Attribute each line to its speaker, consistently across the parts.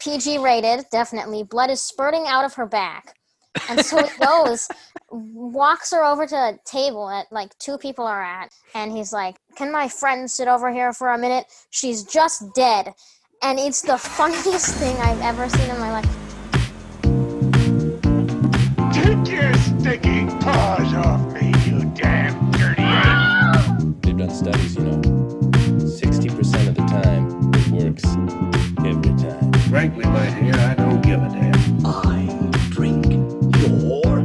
Speaker 1: PG rated, definitely. Blood is spurting out of her back. And so he goes, walks her over to a table that like two people are at, and he's like, Can my friend sit over here for a minute? She's just dead. And it's the funniest thing I've ever seen in my life.
Speaker 2: Take your sticky paws off me, you damn dirty ape!
Speaker 3: They've done studies, you know, 60% of the time
Speaker 2: Frankly, my dear, I don't give a damn.
Speaker 4: I drink your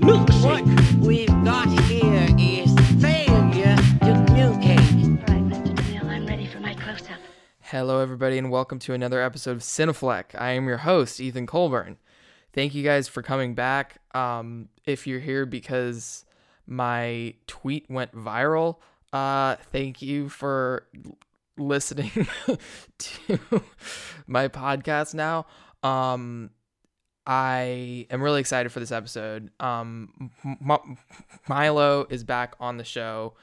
Speaker 4: milkshake.
Speaker 5: What we've got here is failure to communicate.
Speaker 6: All right, Mr. DeMille, I'm ready for my close-up.
Speaker 7: Hello, everybody, and welcome to another episode of Cinefleck. I am your host, Ethan Colburn. Thank you guys for coming back. Um, if you're here because my tweet went viral, uh, thank you for l- listening to my podcast now. Um, I am really excited for this episode. Um, M- Milo is back on the show.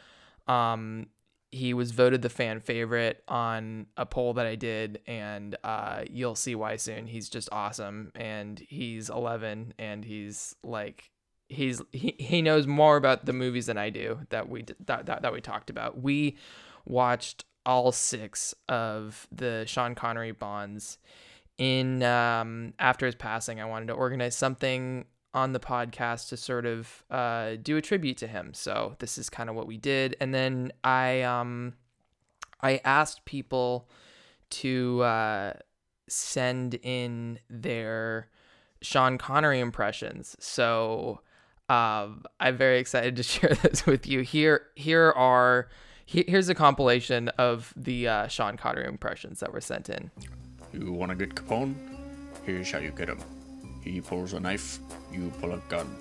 Speaker 7: Um, he was voted the fan favorite on a poll that I did, and uh, you'll see why soon. He's just awesome, and he's 11, and he's like he's he, he knows more about the movies than I do that we that, that that we talked about. We watched all six of the Sean Connery Bonds in um, after his passing. I wanted to organize something on the podcast to sort of uh, do a tribute to him. So this is kind of what we did, and then I um I asked people to uh, send in their Sean Connery impressions. So um, I'm very excited to share this with you. Here here are here's a compilation of the uh, Sean Connery impressions that were sent in.
Speaker 8: You want to get Capone? Here's how you get him. He pulls a knife, you pull a gun.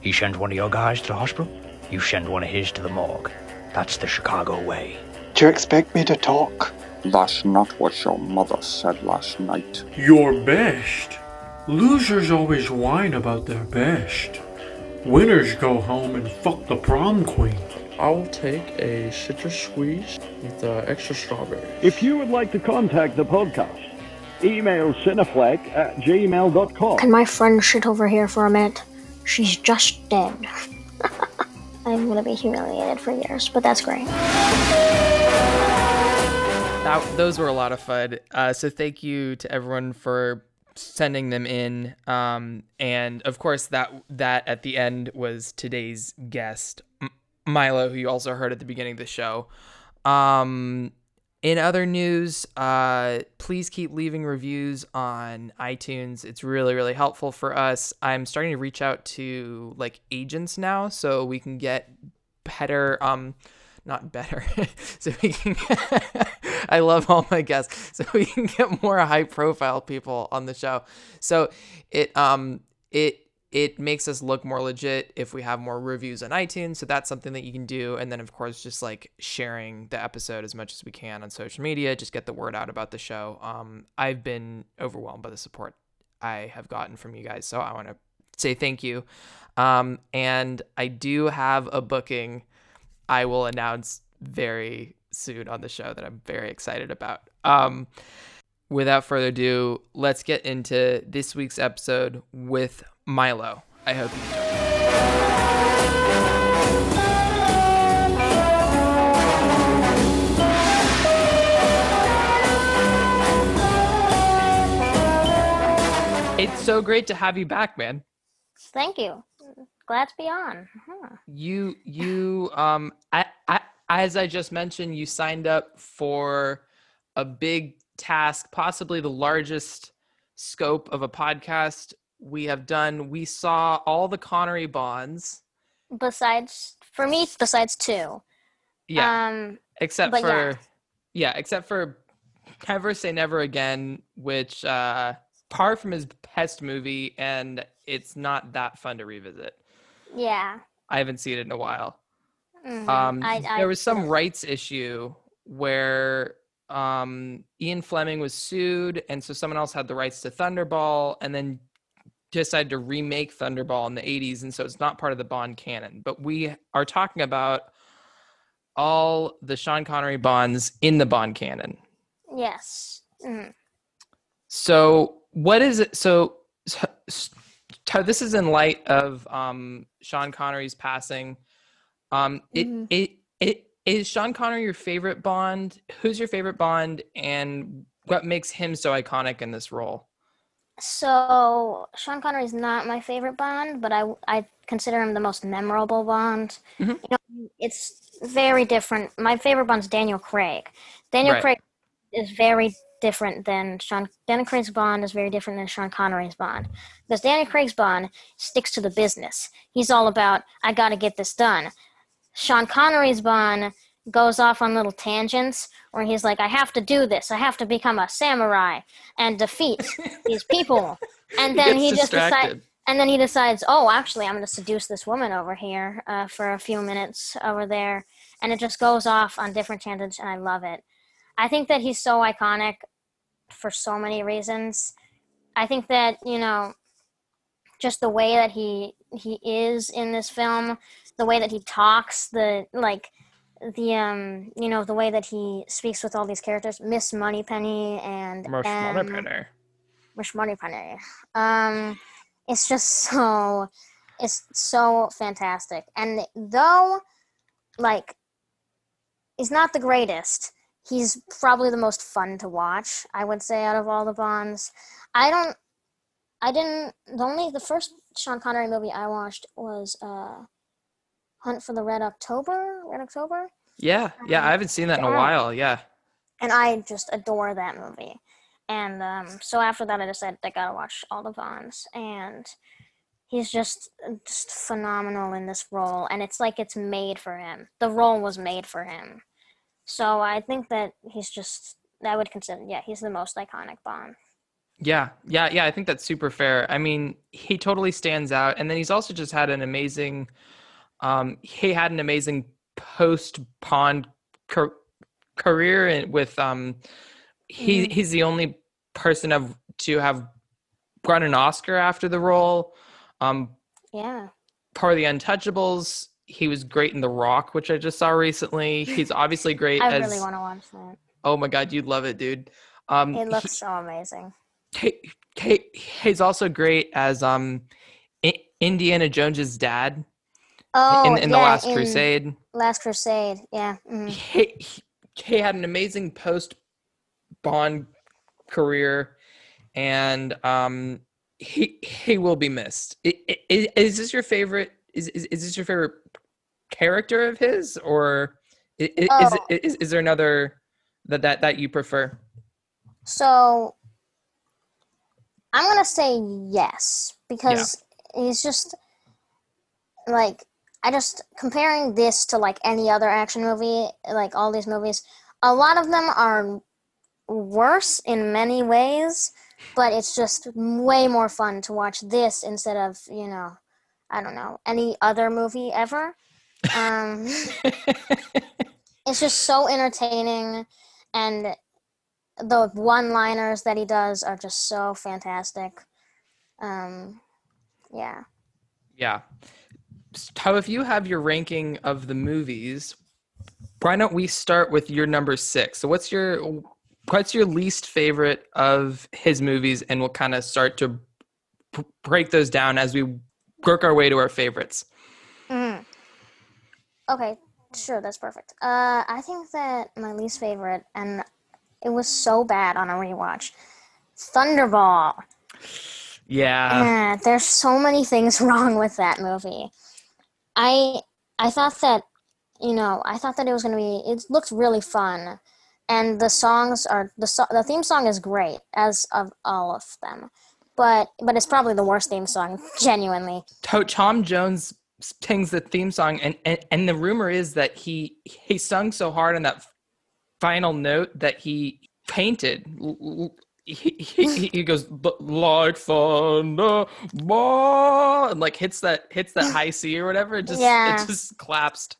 Speaker 4: He sends one of your guys to the hospital. You send one of his to the morgue. That's the Chicago way.
Speaker 9: Do you expect me to talk?
Speaker 10: That's not what your mother said last night.
Speaker 11: Your best. Losers always whine about their best. Winners go home and fuck the prom queen.
Speaker 12: I'll take a citrus squeeze with uh, extra strawberry.
Speaker 13: If you would like to contact the podcast, email cinefleck at gmail.com.
Speaker 1: Can my friend sit over here for a minute? She's just dead. I'm gonna be humiliated for years, but that's great.
Speaker 7: That, those were a lot of fun. Uh, so thank you to everyone for sending them in. Um, and of course, that that at the end was today's guest, M- Milo, who you also heard at the beginning of the show. Um, in other news, uh, please keep leaving reviews on iTunes. It's really, really helpful for us. I'm starting to reach out to like agents now, so we can get better. Um, not better. so we can. I love all my guests, so we can get more high-profile people on the show. So it um it it makes us look more legit if we have more reviews on iTunes. So that's something that you can do. And then, of course, just like sharing the episode as much as we can on social media, just get the word out about the show. Um, I've been overwhelmed by the support I have gotten from you guys. So I want to say thank you. Um, and I do have a booking I will announce very soon on the show that I'm very excited about. Um, without further ado, let's get into this week's episode with Milo. I hope you enjoy. It's so great to have you back, man.
Speaker 1: Thank you. Glad to be on. Huh.
Speaker 7: You you um I, I as I just mentioned, you signed up for a big task, possibly the largest scope of a podcast we have done. We saw all the Connery bonds.
Speaker 1: Besides, for me, besides two.
Speaker 7: Yeah.
Speaker 1: Um,
Speaker 7: except for
Speaker 1: yeah.
Speaker 7: yeah. except for Never Say Never Again, which uh apart from his best movie and it's not that fun to revisit.
Speaker 1: yeah.
Speaker 7: I haven't seen it in a while.
Speaker 1: Mhm.
Speaker 7: Um,
Speaker 1: I- I-
Speaker 7: there was some rights issue where um, Ian Fleming was sued, and so someone else had the rights to Thunderball, and then decided to remake Thunderball in the 80s, and so it's not part of the Bond canon. But we are talking about all the Sean Connery Bonds in the Bond canon.
Speaker 1: Yes. Mhm.
Speaker 7: So what is it? So, so so this is in light of um, Sean Connery's passing. Um, it,
Speaker 1: Mhm.
Speaker 7: it it is Sean Connery your favorite Bond? Who's your favorite Bond, and what makes him so iconic in this role?
Speaker 1: So Sean Connery is not my favorite Bond, but I I consider him the most memorable Bond.
Speaker 7: Mhm.
Speaker 1: You know, it's very different. My favorite Bond's Daniel Craig. Daniel
Speaker 7: Right.
Speaker 1: Craig is very different than Sean. Daniel Craig's Bond is very different than Sean Connery's Bond because Daniel Craig's Bond sticks to the business. He's all about I got to get this done. Sean Connery's Bond goes off on little tangents where he's like, I have to do this. I have to become a samurai and defeat these people. And then
Speaker 7: gets
Speaker 1: he just decides. And then he decides, oh, actually, I'm going to seduce this woman over here uh, for a few minutes over there. And it just goes off on different tangents, and I love it. I think that he's so iconic for so many reasons. I think that, you know, just the way that he he is in this film, the way that he talks, the like the um you know the way that he speaks with all these characters, Miss Moneypenny and
Speaker 7: Marsh
Speaker 1: M.
Speaker 7: Moneypenny.
Speaker 1: Miss Moneypenny. Um, it's just so it's so fantastic, and though like he's not the greatest, he's probably the most fun to watch. I would say out of all the Bonds, I don't. I didn't. The only the first Sean Connery movie I watched was uh, Hunt for the Red October. Red October.
Speaker 7: Yeah, yeah, I haven't seen that in a while. Yeah,
Speaker 1: and I just adore that movie. And um, so after that, I decided I gotta watch all the Bonds, and he's just just phenomenal in this role, and it's like it's made for him. The role was made for him. So I think that he's just I would consider yeah he's the most iconic Bond.
Speaker 7: yeah, yeah, yeah. I think that's super fair. I mean, he totally stands out, and then he's also just had an amazing. Um, he had an amazing post Bond car- career and with um, he
Speaker 1: Mhm.
Speaker 7: he's the only person of to have won an Oscar after the role. Um,
Speaker 1: Yeah.
Speaker 7: part of the Untouchables. He was great in The Rock, which I just saw recently. He's obviously great
Speaker 1: I
Speaker 7: as.
Speaker 1: really want to watch that.
Speaker 7: Oh my god, you'd love it, dude. Um,
Speaker 1: It
Speaker 7: he-
Speaker 1: looks so amazing.
Speaker 7: he, he, he's also great as um I- Indiana Jones's dad
Speaker 1: Oh,
Speaker 7: in, in the Last
Speaker 1: in
Speaker 7: Crusade.
Speaker 1: Last Crusade, yeah. mhm.
Speaker 7: He, he, he had an amazing post Bond career, and um he he will be missed. I- I- i- Is this your favorite? Is, is is this your favorite character of his, or is
Speaker 1: Oh.
Speaker 7: it, is, is there another that that that you prefer?
Speaker 1: So I'm gonna say yes because he's just like I just comparing this to like any other action movie, like all these movies. A lot of them are worse in many ways, but it's just way more fun to watch this instead of you know, I don't know any other movie ever. Um, it's just so entertaining and the one-liners that he does are just so fantastic. Um, yeah.
Speaker 7: Yeah. So if you have your ranking of the movies, why don't we start with your number six? So what's your what's your least favorite of his movies, and we'll kind of start to b- break those down as we work our way to our favorites.
Speaker 1: Mhm. Okay, sure, that's perfect. Uh, I think that my least favorite, and it was so bad on a rewatch, Thunderball.
Speaker 7: Yeah.
Speaker 1: Uh, there's so many things wrong with that movie. I I thought that you know I thought that it was gonna be it looked really fun, and the songs are the so, the theme song is great as of all of them, but but it's probably the worst theme song genuinely.
Speaker 7: Tom Jones sings the theme song, and, and and the rumor is that he he sung so hard on that final note that he fainted. He, he, he goes "But like thunder, ball," and like hits that hits that high C or whatever. It just
Speaker 1: Yeah.
Speaker 7: it just collapsed.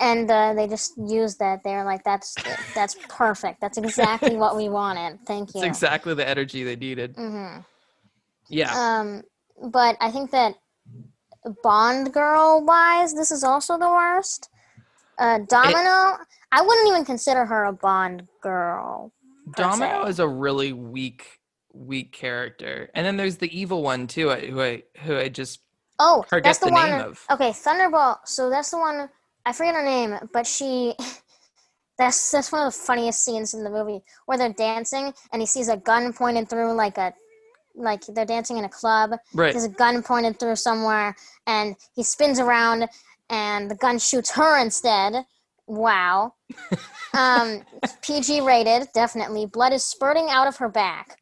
Speaker 1: and uh, they just used that. They're like, "That's that's perfect. That's exactly what we wanted. Thank you.
Speaker 7: It's exactly the energy they needed.
Speaker 1: hmm
Speaker 7: Yeah.
Speaker 1: Um, but I think that Bond girl wise, this is also the worst. Uh, Domino, I wouldn't even consider her a Bond girl.
Speaker 7: Domino
Speaker 1: se.
Speaker 7: is a really weak weak character. And then there's the evil one too, who I who I just
Speaker 1: Oh,
Speaker 7: forget
Speaker 1: that's the,
Speaker 7: the
Speaker 1: one.
Speaker 7: name of.
Speaker 1: Okay, Thunderball. So that's the one. I forget her name, but she. That's that's one of the funniest scenes in the movie where they're dancing and he sees a gun pointed through like a, like they're dancing in a club.
Speaker 7: Right.
Speaker 1: There's a gun pointed through somewhere and he spins around and the gun shoots her instead. Wow. um, PG rated, definitely. Blood is spurting out of her back.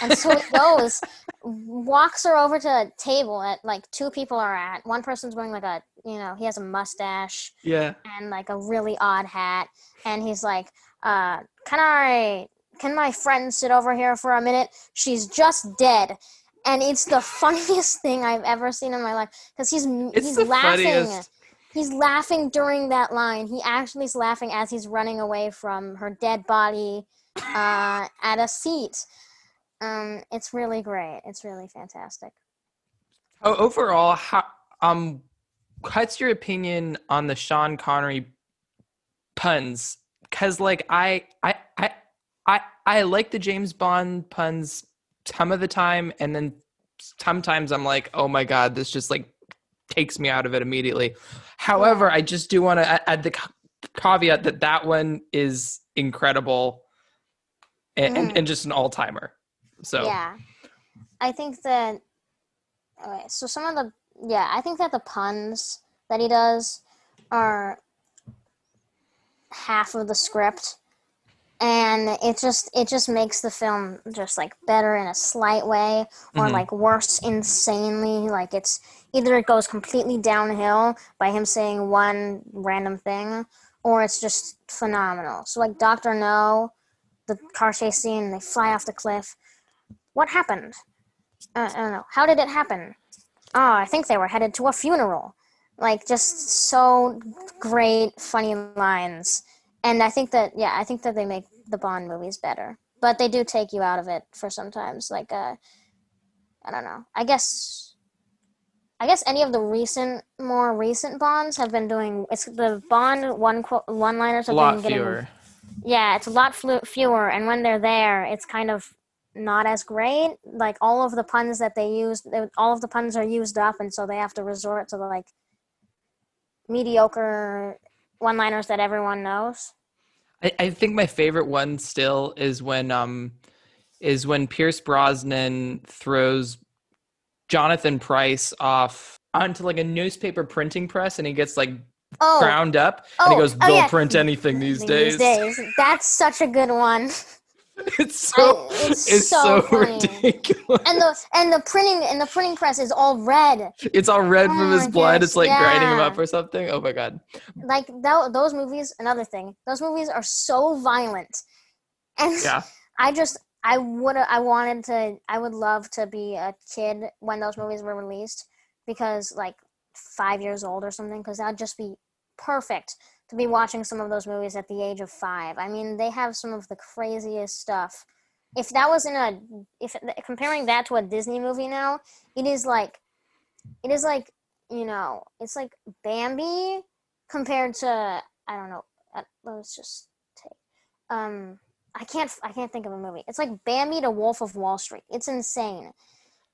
Speaker 1: And so it goes, walks her over to a table that like two people are at. One person's wearing like a, you know, he has a mustache
Speaker 7: Yeah.
Speaker 1: and like a really odd hat. And he's like, uh, can I, can my friend sit over here for a minute? She's just dead. And it's the funniest thing I've ever seen in my life because he's
Speaker 7: It's
Speaker 1: he's laughing.
Speaker 7: funniest.
Speaker 1: He's laughing during that line. He actually is laughing as he's running away from her dead body uh, at a seat. Um, it's really great. It's really fantastic.
Speaker 7: Oh, overall, how um, what's your opinion on the Sean Connery puns? Because like I I I I I like the James Bond puns some of the time, and then sometimes I'm like, oh my god, this just like takes me out of it immediately. However, I just do want to add the caveat that that one is incredible and, and,
Speaker 1: Mhm.
Speaker 7: and just an all timer. So
Speaker 1: Yeah. I think that okay, so some of the yeah, I think that the puns that he does are half of the script and it just it just makes the film just like better in a slight way or
Speaker 14: Mhm.
Speaker 1: like worse insanely like it's either it goes completely downhill by him saying one random thing or it's just phenomenal. So like dr no the car chase scene they fly off the cliff. What happened? Uh, i don't know. How did it happen? Oh i think they were headed to a funeral. Like just so great funny lines. And i think that yeah i think that they make the bond movies better. But they do take you out of it for sometimes. Like uh i don't know. I guess i guess any of the recent more recent bonds have been doing it's the bond one one liners
Speaker 7: a lot
Speaker 1: been getting
Speaker 7: fewer.
Speaker 1: yeah, it's a lot flu- fewer, and when they're there, it's kind of not as great. Like all of the puns that they use, they, all of the puns are used up, and so they have to resort to the like mediocre one-liners that everyone knows.
Speaker 7: I, I think my favorite one still is when um is when Pierce Brosnan throws Jonathan Pryce off onto like a newspaper printing press and he gets like
Speaker 1: Oh.
Speaker 7: ground up oh. and he
Speaker 1: Oh,
Speaker 7: goes,
Speaker 1: oh,
Speaker 7: They'll
Speaker 1: yeah.
Speaker 7: print anything these
Speaker 1: These
Speaker 7: days.
Speaker 1: days, that's such a good one.
Speaker 7: It's so
Speaker 1: it's,
Speaker 7: it's
Speaker 1: so,
Speaker 7: so
Speaker 1: funny.
Speaker 7: ridiculous.
Speaker 1: And the and the printing and the printing press is all red.
Speaker 7: It's all red
Speaker 1: Oh
Speaker 7: from his blood.
Speaker 1: gosh,
Speaker 7: It's like grinding him up or something. Oh my god.
Speaker 1: like tho- those movies another thing those movies are so violent and
Speaker 7: Yeah.
Speaker 1: i just i would i wanted to i would love to be a kid when those movies were released because like five years old or something because that'd just be perfect to be watching some of those movies at the age of five. I mean they have some of the craziest stuff. If that was in a if comparing that to a disney movie now it is like it is like you know it's like bambi compared to i don't know uh, let's just take um i can't i can't think of a movie it's like bambi to wolf of wall street it's insane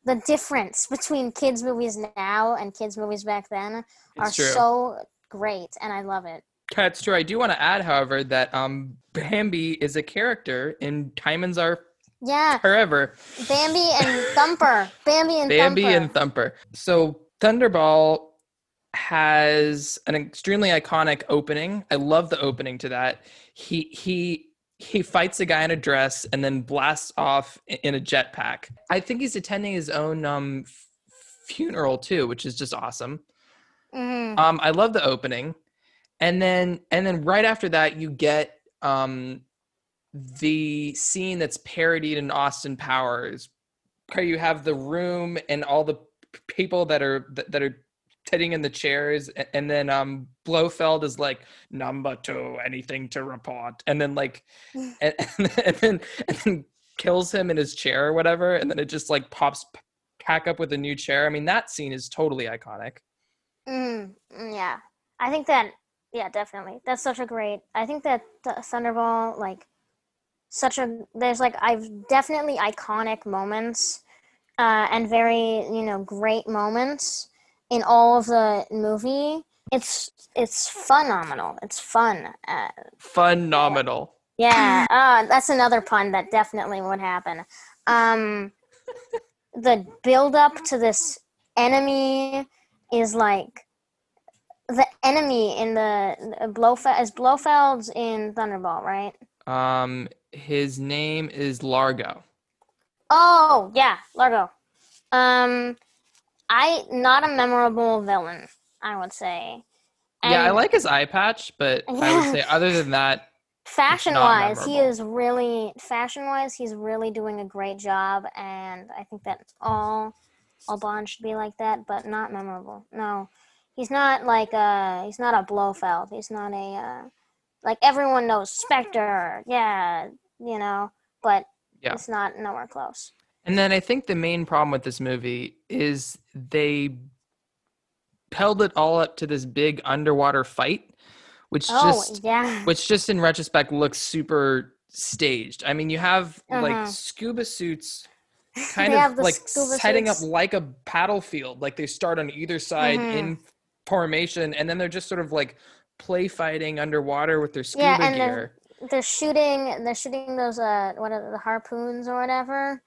Speaker 1: the difference between kids movies now and kids movies back then are
Speaker 7: true.
Speaker 1: so great and i love it
Speaker 7: That's true. I do want to add, however, that um Bambi is a character in Diamonds Are
Speaker 1: yeah
Speaker 7: Forever.
Speaker 1: bambi and thumper bambi and
Speaker 7: Bambi
Speaker 1: thumper
Speaker 7: and Thumper. So Thunderball has an extremely iconic opening. I love the opening to that. He he he fights a guy in a dress and then blasts off in a jetpack. I think he's attending his own um funeral too, which is just awesome.
Speaker 1: Mhm.
Speaker 7: Um, I love the opening, and then and then right after that, you get um the scene that's parodied in Austin Powers, where you have the room and all the people that are that, that are sitting in the chairs, and then um Blofeld is like number two, anything to report, and then like and, and then and then kills him in his chair or whatever, and then it just like pops p- back up with a new chair. I mean, that scene is totally iconic.
Speaker 1: Mm, mm, yeah, I think that. Yeah, definitely. That's such a great. I think that the Thunderball, like, such a there's like I've definitely iconic moments uh, and very you know great moments in all of the movie. It's it's phenomenal. It's fun. Uh,
Speaker 7: Phenomenal.
Speaker 1: yeah, uh, that's another pun that definitely would happen. Um, the build up to this enemy is like the enemy in the Blofeld is Blofeld's in Thunderball, right?
Speaker 7: Um, his name is Largo.
Speaker 1: Oh yeah, Largo. Um, I not a memorable villain, I would say.
Speaker 7: yeah, I like his eye patch, but I would say other than that,
Speaker 1: fashion wise, he is really fashion wise, he's really doing a great job, and I think that all all Bond should be like that, but not memorable. No, he's not like uh he's not a Blofeld. He's not a uh, like everyone knows Spectre. Yeah, you know, but
Speaker 7: Yeah.
Speaker 1: it's not nowhere close.
Speaker 7: And then I think the main problem with this movie is they held it all up to this big underwater fight, which
Speaker 1: Oh,
Speaker 7: just
Speaker 1: yeah.
Speaker 7: which just in retrospect looks super staged. I mean, you have
Speaker 1: Uh-huh.
Speaker 7: like scuba suits kind
Speaker 1: They
Speaker 7: of like setting up like a battlefield. Like they start on either side
Speaker 1: Mhm.
Speaker 7: in formation and then they're just sort of like play fighting underwater with their scuba
Speaker 1: yeah, and
Speaker 7: gear.
Speaker 1: they're, they're shooting they're shooting those uh what are the harpoons or whatever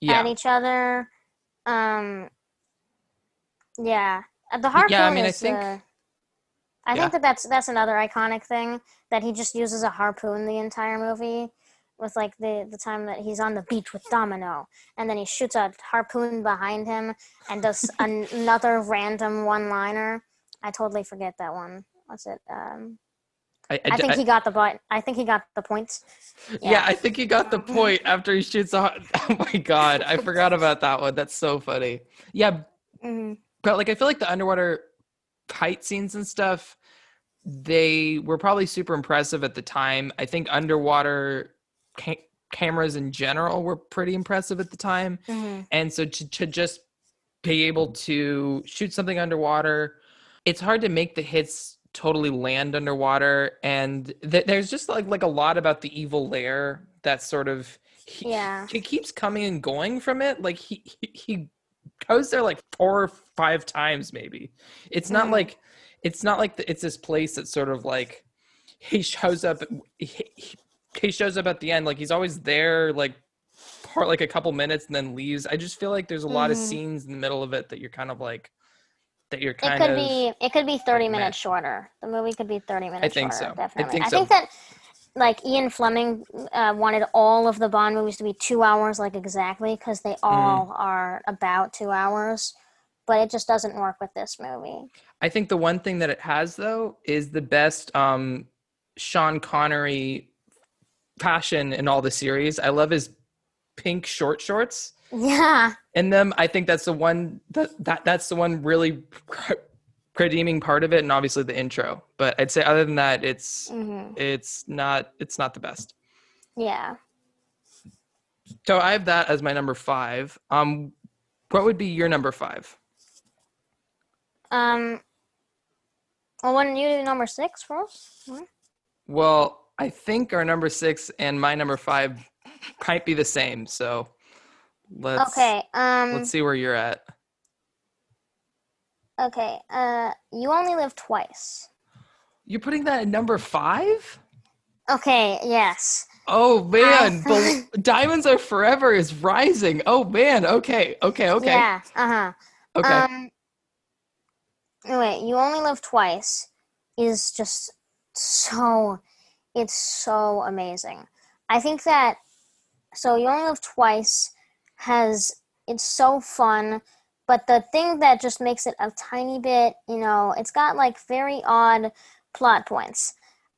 Speaker 7: Yeah.
Speaker 1: at each other. Um yeah. Uh, The harpoon
Speaker 7: Yeah, I mean, I think-
Speaker 1: uh, I
Speaker 7: Yeah.
Speaker 1: think that that's that's another iconic thing that he just uses a harpoon the entire movie with like the the time that he's on the beach with Domino and then he shoots a harpoon behind him and does an- another random one-liner. I totally forget that one. What's it? Um
Speaker 7: I,
Speaker 1: I,
Speaker 7: d-
Speaker 1: think
Speaker 7: I-
Speaker 1: he got the point. I think he got the points.
Speaker 7: Yeah. I think he got the point after he shoots a. Oh my god, I forgot about that one. That's so funny. Yeah,
Speaker 1: hmm
Speaker 7: but like I feel like the underwater fight scenes and stuff, they were probably super impressive at the time. I think underwater ca- cameras in general were pretty impressive at the time,
Speaker 1: hmm
Speaker 7: and so to, to just be able to shoot something underwater, it's hard to make the hits totally land underwater and th- there's just like like a lot about the evil lair that sort of he,
Speaker 1: Yeah.
Speaker 7: he keeps coming and going from it like he he, he goes there like four or five times maybe it's not
Speaker 1: Mhm.
Speaker 7: like it's not like the, it's this place that's sort of like he shows up he, he- shows up at the end like he's always there like for like a couple minutes and then leaves i just feel like there's a lot of
Speaker 1: Mhm.
Speaker 7: scenes in the middle of it that you're kind of like that you're
Speaker 1: It could
Speaker 7: of
Speaker 1: be. It could be thirty
Speaker 7: meh.
Speaker 1: minutes shorter. The movie could be thirty minutes.
Speaker 7: i think
Speaker 1: shorter,
Speaker 7: so. I
Speaker 1: Definitely.
Speaker 7: think
Speaker 1: I
Speaker 7: so.
Speaker 1: think that like Ian Fleming uh, wanted all of the Bond movies to be two hours, like exactly, because they
Speaker 7: Mm-hmm.
Speaker 1: all are about two hours. But it just doesn't work with this movie.
Speaker 7: I think the one thing that it has though is the best um Sean Connery passion in all the series. I love his pink short shorts
Speaker 1: Yeah.
Speaker 7: in them. I think that's the one that, that that's the one really redeeming part of it and obviously the intro. But I'd say other than that it's
Speaker 1: hmm
Speaker 7: it's not it's not the best.
Speaker 1: Yeah.
Speaker 7: So I have that as my number 5. Um what would be your number 5?
Speaker 1: Um. Well, wouldn't you do number six first? Hmm?
Speaker 7: Well, I think our number 6 and my number 5 might be the same. So let's
Speaker 1: Okay. Um.
Speaker 7: let's see where you're at.
Speaker 1: Okay. Uh. You only live twice.
Speaker 7: You're putting that at number five?
Speaker 1: Okay. Yes.
Speaker 7: Oh man,
Speaker 1: I-
Speaker 7: Bel- Diamonds Are Forever is rising. Oh man, okay, okay, okay,
Speaker 1: Yeah. Uh huh.
Speaker 7: okay.
Speaker 1: Um, wait, you only live twice is just so, it's so amazing. I think that, so you only live twice has, it's so fun, but the thing that just makes it a tiny bit, you know, it's got like very odd plot points.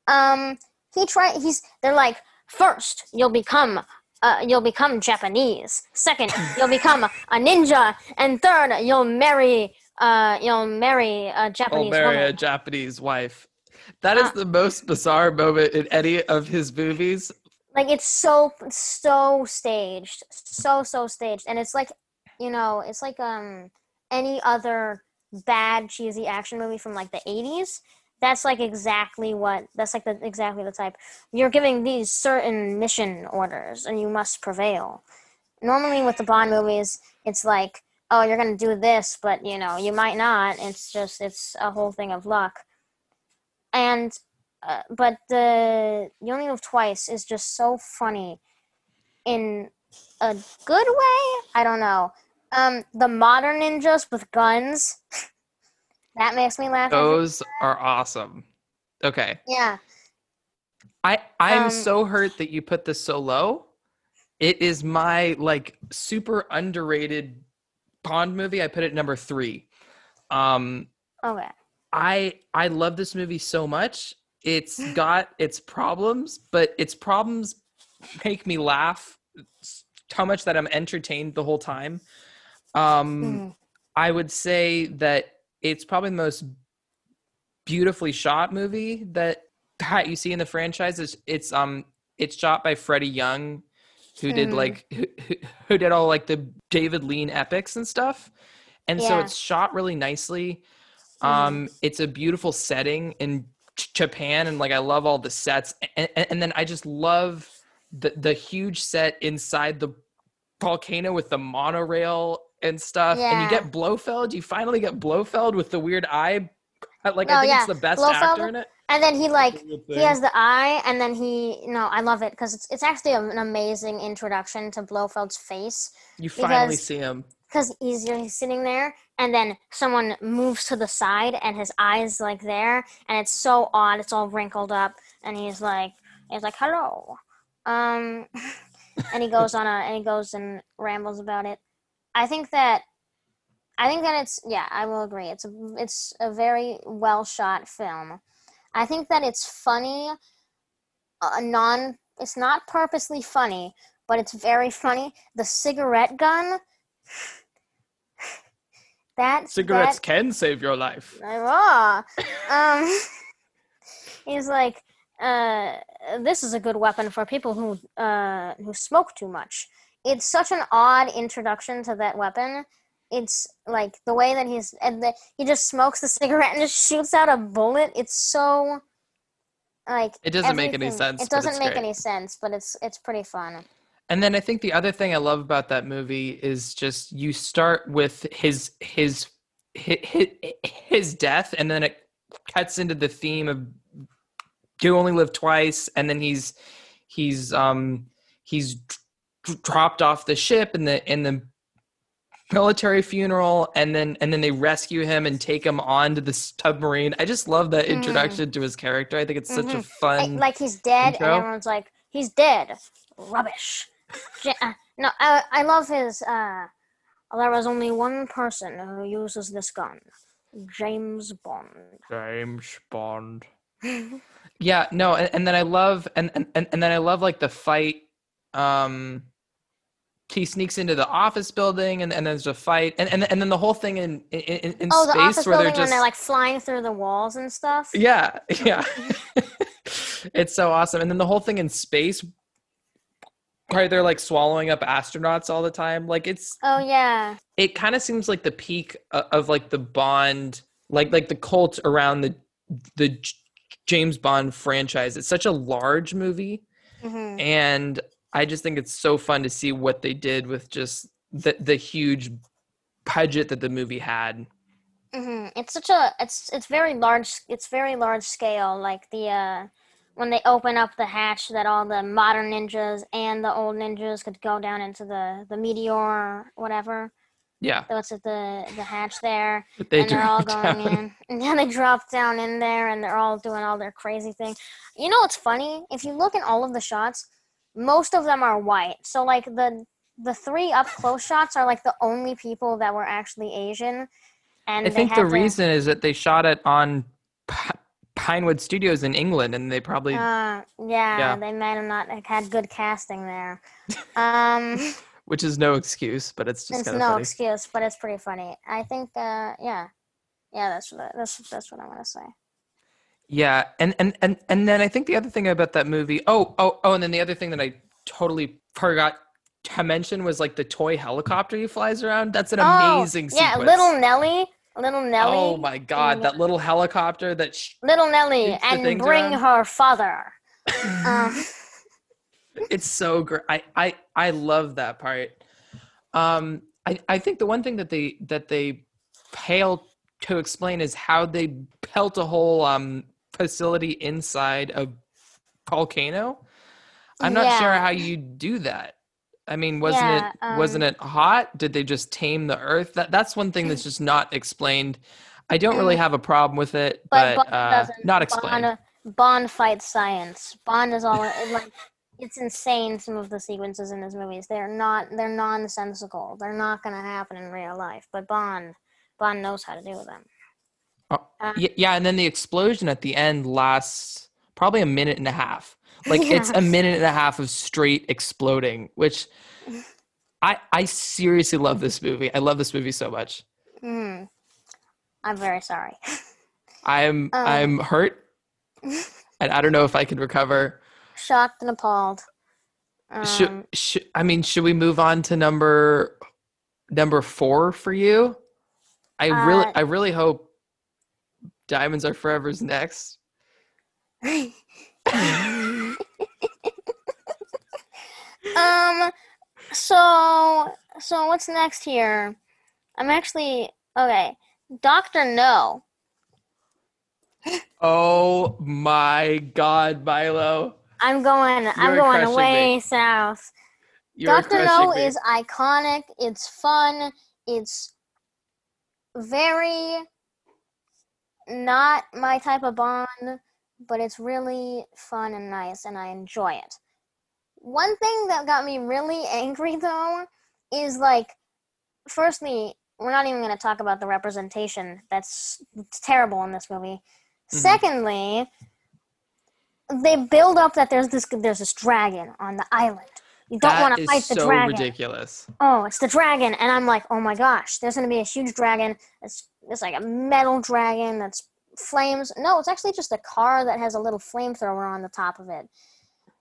Speaker 1: Um, he try, he's, they're like, first you'll become uh, you'll become Japanese. Second, you'll become a ninja, and third, you'll marry uh, you'll marry a
Speaker 7: I'll
Speaker 1: Japanese
Speaker 7: marry a. Japanese wife. That is
Speaker 1: Uh,
Speaker 7: the most bizarre moment in any of his movies.
Speaker 1: Like it's so so staged, so so staged, and it's like you know, it's like um any other bad cheesy action movie from like the '80s. that's like exactly what that's like the exactly the type. You're giving these certain mission orders and you must prevail. Normally with the bond movies it's like oh you're gonna do this but you know you might not. It's just it's a whole thing of luck. And uh, but the you only live twice is just so funny in a good way i don't know um the modern ninjas with guns that makes me laugh
Speaker 7: Those are awesome. Okay.
Speaker 1: yeah
Speaker 7: I I'm
Speaker 1: Um,
Speaker 7: so hurt that you put this so low. It is my like super underrated Bond movie. I put it number 3. Um
Speaker 1: okay
Speaker 7: I I love this movie so much. It's got its problems, but its problems make me laugh how much that I'm entertained the whole time. Um
Speaker 1: Mhm.
Speaker 7: I would say that it's probably the most beautifully shot movie that that you see in the franchise. It's, it's um it's shot by Freddie Young, who did
Speaker 1: Mhm.
Speaker 7: like who, who- did all like the David Lean epics and stuff. And so it's shot really nicely. Um, it's a beautiful setting in J- Japan, and like I love all the sets, and, and, and then I just love the the huge set inside the volcano with the monorail and stuff. And you get Blofeld. You finally get Blofeld with the weird eye. Uh, like
Speaker 1: Oh,
Speaker 7: I think
Speaker 1: yeah.
Speaker 7: it's the best
Speaker 1: Blofeld-
Speaker 7: actor in it.
Speaker 1: and then he like
Speaker 7: Good
Speaker 1: he has the eye and then he no i love it because it's, it's actually an amazing introduction to blofeld's face
Speaker 7: You finally see him.
Speaker 1: Because he's, he's sitting there and then someone moves to the side and his eyes like there and it's so odd it's all wrinkled up and he's like he's like hello. Um and he goes on a and he goes and rambles about it. I think that i think that it's yeah i will agree. It's a it's a very well shot film. I think that it's funny uh, non it's not purposely funny but it's very funny. The cigarette gun that
Speaker 7: Cigarettes
Speaker 1: that,
Speaker 7: can save your life.
Speaker 1: Ah. um, he's like, uh, this is a good weapon for people who uh, who smoke too much. It's such an odd introduction to that weapon. It's like the way that he's and the, he just smokes the cigarette and just shoots out a bullet. It's so like
Speaker 7: It doesn't make any sense,
Speaker 1: It doesn't make
Speaker 7: great.
Speaker 1: any sense, but it's it's pretty fun.
Speaker 7: And then I think the other thing I love about that movie is just you start with his his his, his death, and then it cuts into the theme of you only live twice, and then he's he's um he's dropped off the ship in the in the military funeral and then and then they rescue him and take him onto the submarine i just love that
Speaker 1: Mm.
Speaker 7: introduction to his character i think it's such a
Speaker 1: Mhm.
Speaker 7: fun
Speaker 1: like he's dead,
Speaker 7: intro.
Speaker 1: and everyone's like, he's dead. Rubbish. Ja- uh, no, I, I love his. Uh, there was only one person who uses this gun, James Bond.
Speaker 7: James Bond. Yeah, no, and, and then I love and, and and and then I love like the fight. Um, he sneaks into the office building, and, and there's a fight, and, and and then the whole thing in in, in in
Speaker 1: oh, the
Speaker 7: space
Speaker 1: office
Speaker 7: where
Speaker 1: building
Speaker 7: they're
Speaker 1: when
Speaker 7: just
Speaker 1: they're like flying through the walls and stuff.
Speaker 7: yeah yeah, it's so awesome, and then the whole thing in space. Where they're like swallowing up astronauts all the time. Like it's
Speaker 1: Oh yeah.
Speaker 7: it kind of seems like the peak o- of like the Bond, like like the cult around the the J- James Bond franchise. It's such a large movie,
Speaker 1: Mhm.
Speaker 7: and I just think it's so fun to see what they did with just the the huge budget that the movie had.
Speaker 1: hmm It's such a it's it's very large it's very large scale like the uh when they open up the hatch that all the modern ninjas and the old ninjas could go down into the the meteor or whatever.
Speaker 7: Yeah,
Speaker 1: What's at the the hatch there
Speaker 7: They
Speaker 1: and they're all going
Speaker 7: down.
Speaker 1: in and then they drop down in there and they're all doing all their crazy thing. You know what's funny? If you look at all of the shots, most of them are white. So like the the three up close shots are like the only people that were actually Asian. And
Speaker 7: I think the
Speaker 1: to-
Speaker 7: reason is that they shot it on Pinewood Studios in England, and they probably
Speaker 1: Uh, yeah,
Speaker 7: Yeah.
Speaker 1: they might have not had good casting there. Um,
Speaker 7: which is no excuse, but it's just
Speaker 1: it's no
Speaker 7: funny.
Speaker 1: excuse, but it's pretty funny. I think, uh, yeah, yeah, that's what that's that's what I want to say.
Speaker 7: Yeah, and and and and then I think the other thing about that movie, oh oh oh, and then the other thing that I totally forgot to mention was like the toy helicopter he flies around. That's an
Speaker 1: Oh,
Speaker 7: amazing
Speaker 1: yeah,
Speaker 7: sequence.
Speaker 1: little Nelly. Little Nelly.
Speaker 7: Oh my god, that little helicopter that sh-
Speaker 1: Little Nelly, and bring
Speaker 7: around.
Speaker 1: her father. um,
Speaker 7: it's so great. I, I I love that part. Um, I I think the one thing that they that they fail to explain is how they pelt a whole um facility inside a volcano. I'm not sure how you do that. I mean, wasn't
Speaker 1: Yeah,
Speaker 7: it wasn't
Speaker 1: um,
Speaker 7: it hot? Did they just tame the earth? That that's one thing that's just not explained. I don't really have a problem with it,
Speaker 1: but
Speaker 7: but,
Speaker 1: Bond
Speaker 7: uh,
Speaker 1: doesn't.
Speaker 7: explained.
Speaker 1: Bond, Bond fights science. Bond is all like. It's insane. Some of the sequences in his movies. They're not. They're nonsensical. They're not going to happen in real life. But Bond, Bond knows how to do them.
Speaker 7: Oh,
Speaker 1: Uh,
Speaker 7: yeah, and then the explosion at the end lasts probably a minute and a half. Like it's a minute and a half of straight exploding, which I I seriously love this movie. I love this movie so much.
Speaker 1: Hmm. I'm very sorry.
Speaker 7: I'm
Speaker 1: Um.
Speaker 7: I'm hurt, and I don't know if I can recover.
Speaker 1: Shocked and appalled. Um,
Speaker 7: should, should I mean should we move on to number number four for you? I really
Speaker 1: Uh,
Speaker 7: I really hope Diamonds Are Forever's next.
Speaker 1: Um. So so what's next here? I'm actually okay. Doctor No.
Speaker 7: Oh my God, Milo!
Speaker 1: I'm going. I'm going away
Speaker 7: me.
Speaker 1: south.
Speaker 7: You're
Speaker 1: Doctor No
Speaker 7: me.
Speaker 1: is iconic. It's fun. It's very not my type of Bond, but it's really fun and nice, and I enjoy it. One thing that got me really angry though is like, firstly, we're not even going to talk about the representation. That's terrible in this movie.
Speaker 7: Mm-hmm.
Speaker 1: Secondly, they build up that there's this there's this dragon on the island. You don't want to fight the
Speaker 7: so
Speaker 1: dragon.
Speaker 7: ridiculous.
Speaker 1: Oh, it's the dragon, and I'm like, oh my gosh, there's gonna be a huge dragon. It's it's like a metal dragon that's flames. No, it's actually just a car that has a little flamethrower on the top of it.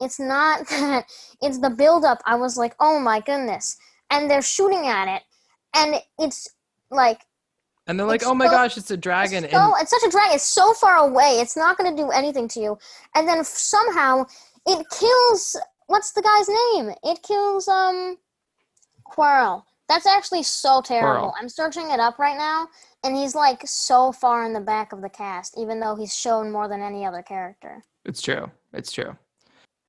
Speaker 1: It's not that. It's the buildup. I was like, oh my goodness, and they're shooting at it, and it's like
Speaker 7: And they're like, "Oh my
Speaker 1: so-
Speaker 7: gosh, it's a dragon!"
Speaker 1: so
Speaker 7: and
Speaker 1: it's such a dragon. It's so far away. It's not going to do anything to you. And then somehow it kills. What's the guy's name? It kills um, Quarrel. That's actually so terrible.
Speaker 7: Quarrel.
Speaker 1: I'm searching it up right now, and he's like so far in the back of the cast, even though he's shown more than any other character.
Speaker 7: it's true. It's true.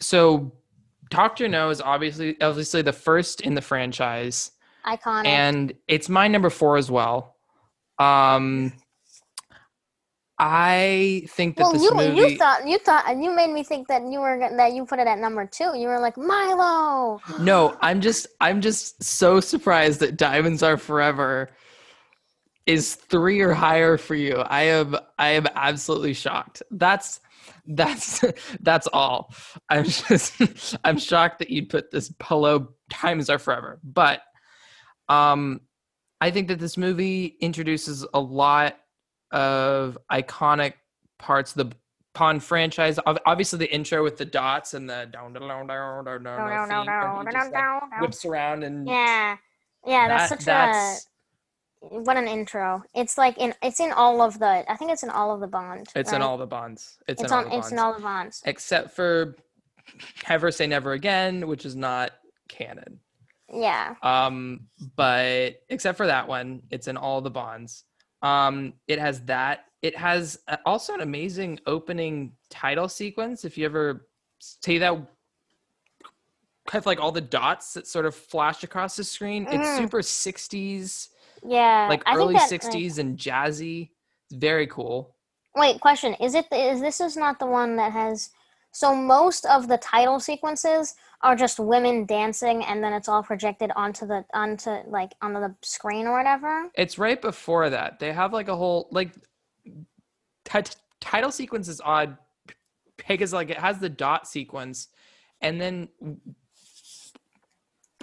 Speaker 7: So, Doctor No is obviously obviously the first in the franchise,
Speaker 1: Iconic.
Speaker 7: and it's my number four as well. Um, I think that
Speaker 1: well,
Speaker 7: this
Speaker 1: you
Speaker 7: movie.
Speaker 1: you thought you thought and you made me think that you were that you put it at number two. You were like Milo.
Speaker 7: No, I'm just I'm just so surprised that Diamonds Are Forever is 3 or higher for you. I am I am absolutely shocked. That's that's that's all. I'm just I'm shocked that you'd put this below Diamonds Are Forever. But um I think that this movie introduces a lot of iconic parts of the Bond franchise. Obviously, the intro with the dots and the down, down, down, down, down,
Speaker 1: No,
Speaker 7: down,
Speaker 1: no, no,
Speaker 7: theme, where he
Speaker 1: no,
Speaker 7: just,
Speaker 1: no,
Speaker 7: like,
Speaker 1: no, no.
Speaker 7: whips around and
Speaker 1: Yeah, yeah, that's
Speaker 7: that-
Speaker 1: such
Speaker 7: that's
Speaker 1: a what an intro. It's like in it's in all of the. I think it's in all of the Bond.
Speaker 7: it's in all the bonds. It's,
Speaker 1: It's,
Speaker 7: in
Speaker 1: on.
Speaker 7: all the
Speaker 1: it's
Speaker 7: bonds,
Speaker 1: in all the bonds.
Speaker 7: except for Never Say Never Again, which is not canon.
Speaker 1: Yeah.
Speaker 7: Um, but except for that one, it's in all the bonds. Um, it has that. It has uh, also an amazing opening title sequence. If you ever see that, have like all the dots that sort of flash across the screen. It's
Speaker 1: Mhm.
Speaker 7: super '60s,
Speaker 1: Yeah.
Speaker 7: like
Speaker 1: I
Speaker 7: early
Speaker 1: that, like-
Speaker 7: '60s and jazzy. It's very cool.
Speaker 1: Wait, question: Is it? The, is this is not the one that has? So most of the title sequences are just women dancing, and then it's all projected onto the onto like onto the screen or whatever.
Speaker 7: It's right before that. They have like a whole like ti- title sequence is odd because like it has the dot sequence and then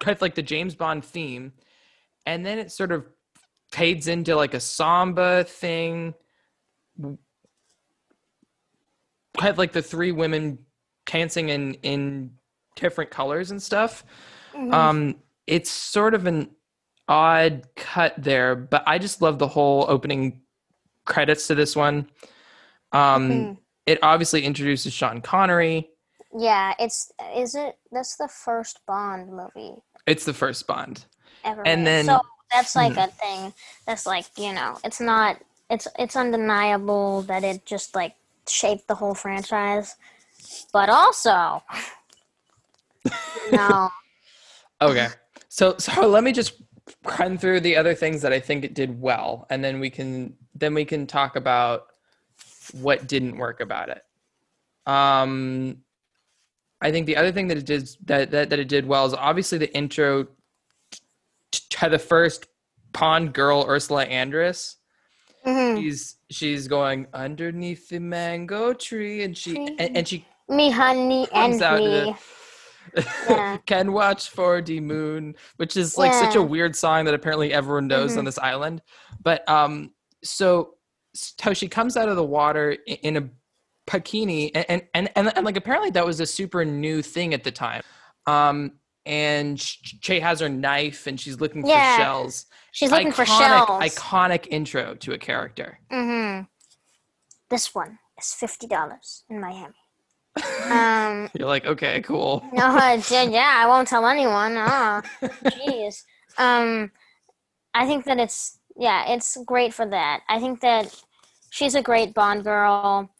Speaker 7: kind of like the James Bond theme and then it sort of fades into like a samba thing of like the three women dancing in in different colors and stuff
Speaker 1: Mhm.
Speaker 7: um it's sort of an odd cut there, but I just love the whole opening credits to this one. Um,
Speaker 1: Mhm.
Speaker 7: It obviously introduces Sean Connery.
Speaker 1: Yeah, it's is it that's the first Bond movie
Speaker 7: It's the first Bond.
Speaker 1: ever.
Speaker 7: And
Speaker 1: made.
Speaker 7: then-
Speaker 1: so that's like
Speaker 7: Hmm.
Speaker 1: a thing. That's like you know, it's not. It's it's undeniable that it just like shaped the whole franchise, but also, no.
Speaker 7: Okay. So so let me just run through the other things that I think it did well, and then we can then we can talk about what didn't work about it. Um, I think the other thing that it did that that, that it did well is obviously the intro to the first Bond girl Ursula Andress.
Speaker 1: Mhm.
Speaker 7: She's she's going underneath the mango tree, and she and, and she
Speaker 1: Me, honey, and
Speaker 7: comes out
Speaker 1: me. Yeah.
Speaker 7: can watch for the moon which is like such a weird song that apparently everyone knows on
Speaker 1: Mhm.
Speaker 7: this island but um so so she comes out of the water in a bikini and and, and and and like apparently that was a super new thing at the time um and Che has her knife and she's looking
Speaker 1: Yeah.
Speaker 7: for shells
Speaker 1: She's looking for
Speaker 7: Iconic-
Speaker 1: shells.
Speaker 7: iconic intro to a character
Speaker 1: Mm-hmm. This one is fifty dollars in Miami. Um,
Speaker 7: you're like okay cool
Speaker 1: no, I did. Yeah, I won't tell anyone. Oh, jeez. Um, I think that it's yeah, it's great for that. I think that she's a great Bond girl.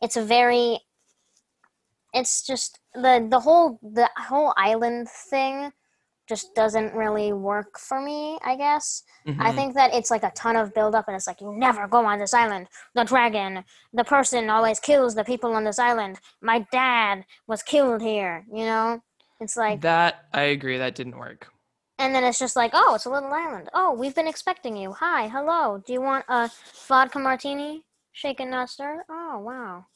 Speaker 1: It's a very. It's just the the whole the whole island thing just doesn't really work for me. I guess. I
Speaker 7: Mhm.
Speaker 1: think that it's like a ton of build up and it's like you never go on this island. The dragon, the person always kills the people on this island. My dad was killed here, you know? It's like
Speaker 7: that i agree that didn't work
Speaker 1: and then it's just like, "Oh, it's a little island. Oh, we've been expecting you. Hi, hello. Do you want a vodka martini? Shaken not stirred? Oh, wow."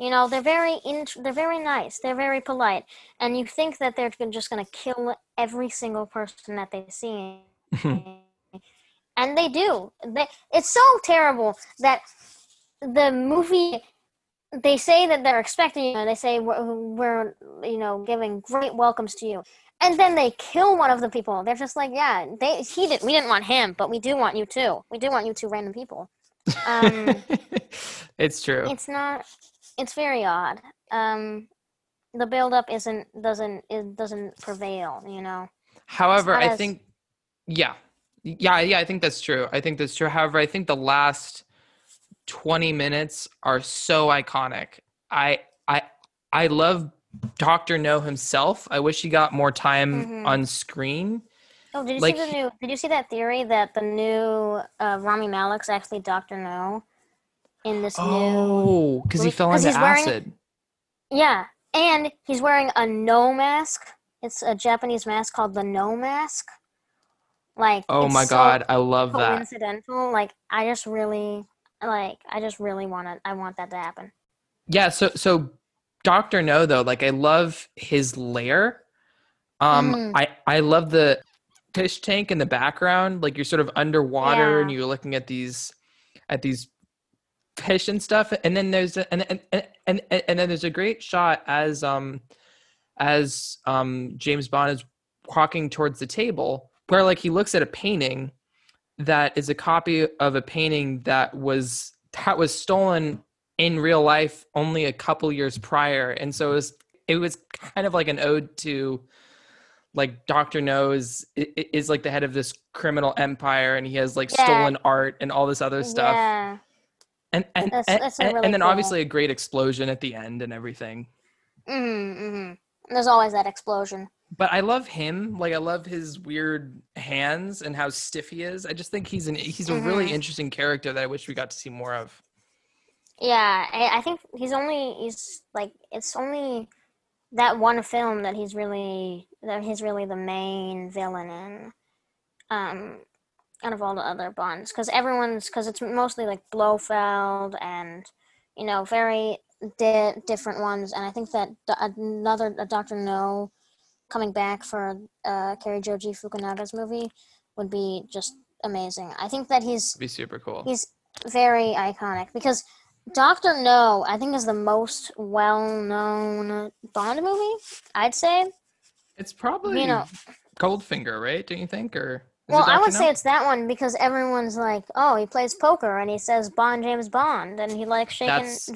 Speaker 1: You know, they're very int- they're very nice. They're very polite. And you think that they're just going to kill every single person that they see and they do. They, it's so terrible that the movie. They say that they're expecting you. They say we're, we're, you know, giving great welcomes to you, and then they kill one of the people. They're just like, yeah, they he didn't. We didn't want him, but we do want you too. We do want you two random people. Um,
Speaker 7: it's true
Speaker 1: it's not. It's very odd. Um, the buildup isn't doesn't it doesn't prevail. You know.
Speaker 7: However, I
Speaker 1: as-
Speaker 7: think, yeah, yeah, yeah, I think that's true. I think that's true. However, I think the last twenty minutes are so iconic. I, I, I love Doctor No himself. I wish he got more time
Speaker 1: Mhm.
Speaker 7: on screen.
Speaker 1: Oh, did you
Speaker 7: Like,
Speaker 1: see the new? Did you see that theory that the new uh, Rami Malek's actually Doctor No in this new?
Speaker 7: Oh, because he fell into
Speaker 1: he's wearing-
Speaker 7: acid.
Speaker 1: Yeah, and he's wearing a Noh mask. It's a Japanese mask called the Noh mask. Like,
Speaker 7: Oh my
Speaker 1: so
Speaker 7: god, I love that.
Speaker 1: Coincidental. Like, I just really, like, I just really want it. I want that to happen.
Speaker 7: Yeah, so so Doctor No though, like I love his lair. Um
Speaker 1: Mhm.
Speaker 7: I I love the fish tank in the background, like you're sort of underwater and you're looking at these at these fish and stuff and then there's a, and, and and and then there's a great shot as um as um James Bond is walking towards the table where like he looks at a painting that is a copy of a painting that was that was stolen in real life only a couple years prior and so it was it was kind of like an ode to like Dr. No's is like the head of this criminal empire and he has like
Speaker 1: Yeah.
Speaker 7: stolen art and all this other stuff
Speaker 1: Yeah.
Speaker 7: And and
Speaker 1: That's-
Speaker 7: and,
Speaker 1: that's really
Speaker 7: and then
Speaker 1: cool-
Speaker 7: obviously a great explosion at the end and everything
Speaker 1: Mm-hmm, mm-hmm. There's always that explosion.
Speaker 7: but I love him like I love his weird hands and how stiff he is I just think he's an he's a really
Speaker 1: Mhm.
Speaker 7: interesting character that I wish we got to see more of
Speaker 1: Yeah, I, I think he's only he's like it's only that one film that he's really that he's really the main villain in. Um, out of all the other Bonds, because everyone's because it's mostly like Blofeld and you know very di- different ones, and I think that do- another a Doctor No coming back for uh, Cary Joji Fukunaga's movie would be just amazing. I think that he's
Speaker 7: be super cool
Speaker 1: He's very iconic because Doctor No, I think, is the most well-known Bond movie. I'd say.
Speaker 7: it's probably
Speaker 1: You know,
Speaker 7: Goldfinger right don't you think or
Speaker 1: well, I
Speaker 7: Dr.
Speaker 1: would say it's that one because everyone's like, "Oh, he plays poker and he says Bond, James Bond, and he likes shaking
Speaker 7: That's-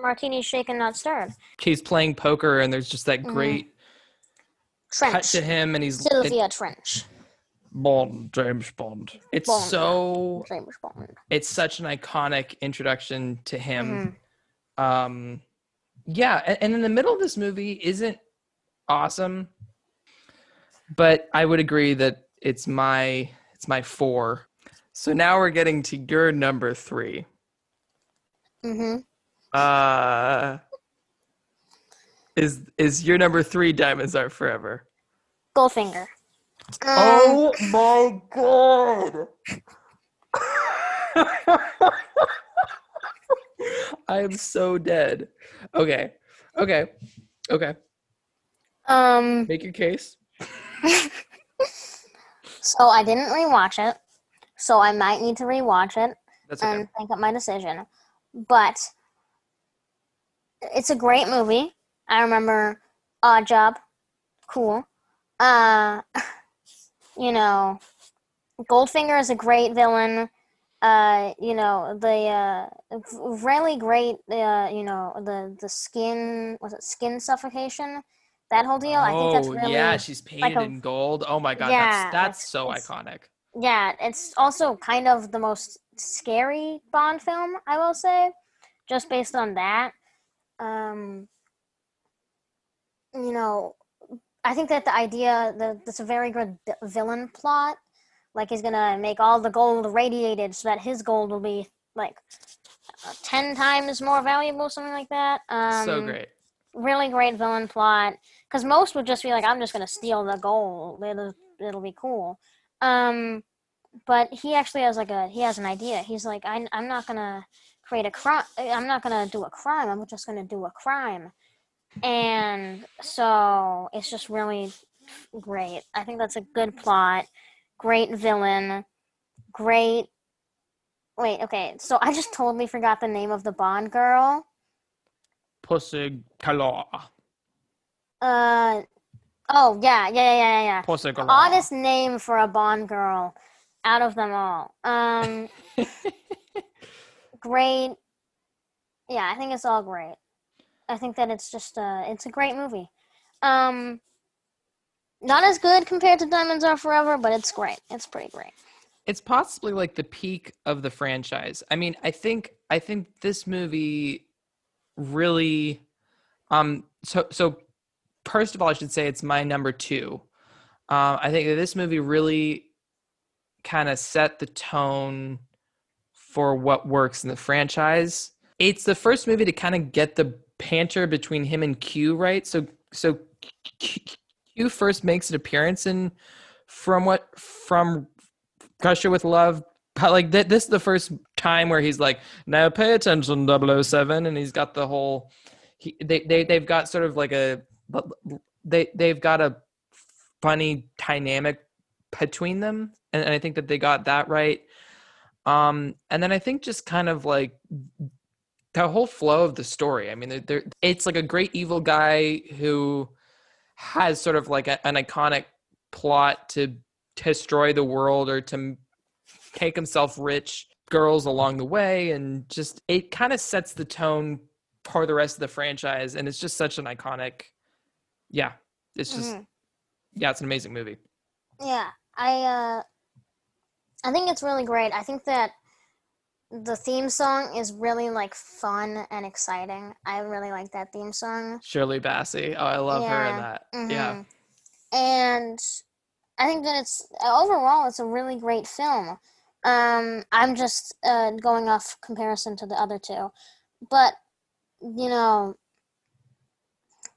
Speaker 1: martini, shaken, not stirred."
Speaker 7: he's playing poker, and there's just that
Speaker 1: Mhm.
Speaker 7: great cut to him, and he's
Speaker 1: Sylvia Trench,
Speaker 7: Bond, James Bond. It's
Speaker 1: Bond.
Speaker 7: so
Speaker 1: James Bond.
Speaker 7: it's such an iconic introduction to him.
Speaker 1: Mhm.
Speaker 7: Um, yeah, and, and in the middle of this movie isn't awesome, but I would agree that it's my it's my four. So now we're getting to your number three.
Speaker 1: Mm-hmm.
Speaker 7: Uh, is is your number three? Diamonds are forever.
Speaker 1: Goldfinger. Um,
Speaker 7: Oh my god! I am so dead. Okay, okay, okay.
Speaker 1: Um.
Speaker 7: Make your case.
Speaker 1: So I didn't rewatch it, so I might need to rewatch it
Speaker 7: That's okay.
Speaker 1: and think up my decision. But it's a great movie. I remember Odd Job, cool. Uh, you know, Goldfinger is a great villain. Uh, you know the uh, really great. Uh, you know the the skin was it skin suffocation? That whole deal. I think that's
Speaker 7: Oh,
Speaker 1: really
Speaker 7: yeah, she's painted
Speaker 1: a-
Speaker 7: in gold. Oh my god,
Speaker 1: Yeah,
Speaker 7: that's that's so iconic.
Speaker 1: yeah, it's also kind of the most scary Bond film, I will say, just based on that. Um, you know, I think that the idea that that's a very good villain plot. Like he's gonna make all the gold radiated so that his gold will be like uh, ten times more valuable, something like that. Um,
Speaker 7: so great.
Speaker 1: Really great villain plot because most would just be like i'm just gonna steal the gold. It'll, it'll be cool. Um but he actually has like a he has an idea. He's like I, i'm not gonna create a crime i'm not gonna do a crime. I'm just gonna do a crime. And so it's just really great. I think that's a good plot. Great villain. Great wait okay. So i just totally forgot the name of the bond girl
Speaker 7: Pussy galore.
Speaker 1: Uh oh yeah yeah yeah yeah yeah.
Speaker 7: Pussy
Speaker 1: The oddest name for a Bond girl out of them all. Um, great. Yeah, I think it's all great. I think that it's just uh, it's a great movie. Um, not as good compared to Diamonds Are Forever, but it's great. It's pretty great.
Speaker 7: it's possibly like the peak of the franchise. I mean, I think I think this movie really um so so first of all I should say it's my number 2. Um I think that this movie really kind of set the tone for what works in the franchise. It's the first movie to kind of get the banter between him and Q right. So so Q first makes an appearance in from what from Russia with Love. But like th- this is the first time where he's like, now pay attention, 007, and he's got the whole. He, they they they've got sort of like a they they've got a funny dynamic between them, and, and I think that they got that right. Um, and then I think just kind of like the whole flow of the story. I mean, they're, they're, it's like a great evil guy who has sort of like a, an iconic plot to destroy the world or to make himself rich girls along the way and just it kind of sets the tone for the rest of the franchise and it's just such an iconic yeah it's just
Speaker 1: Mhm.
Speaker 7: yeah it's an amazing movie
Speaker 1: Yeah, I uh, I think it's really great. I think that the theme song is really like fun and exciting. I really like that theme song.
Speaker 7: shirley bassey oh i love her in that yeah
Speaker 1: mhm. And I think that it's overall it's a really great film. Um, I'm just uh, going off comparison to the other two, but you know,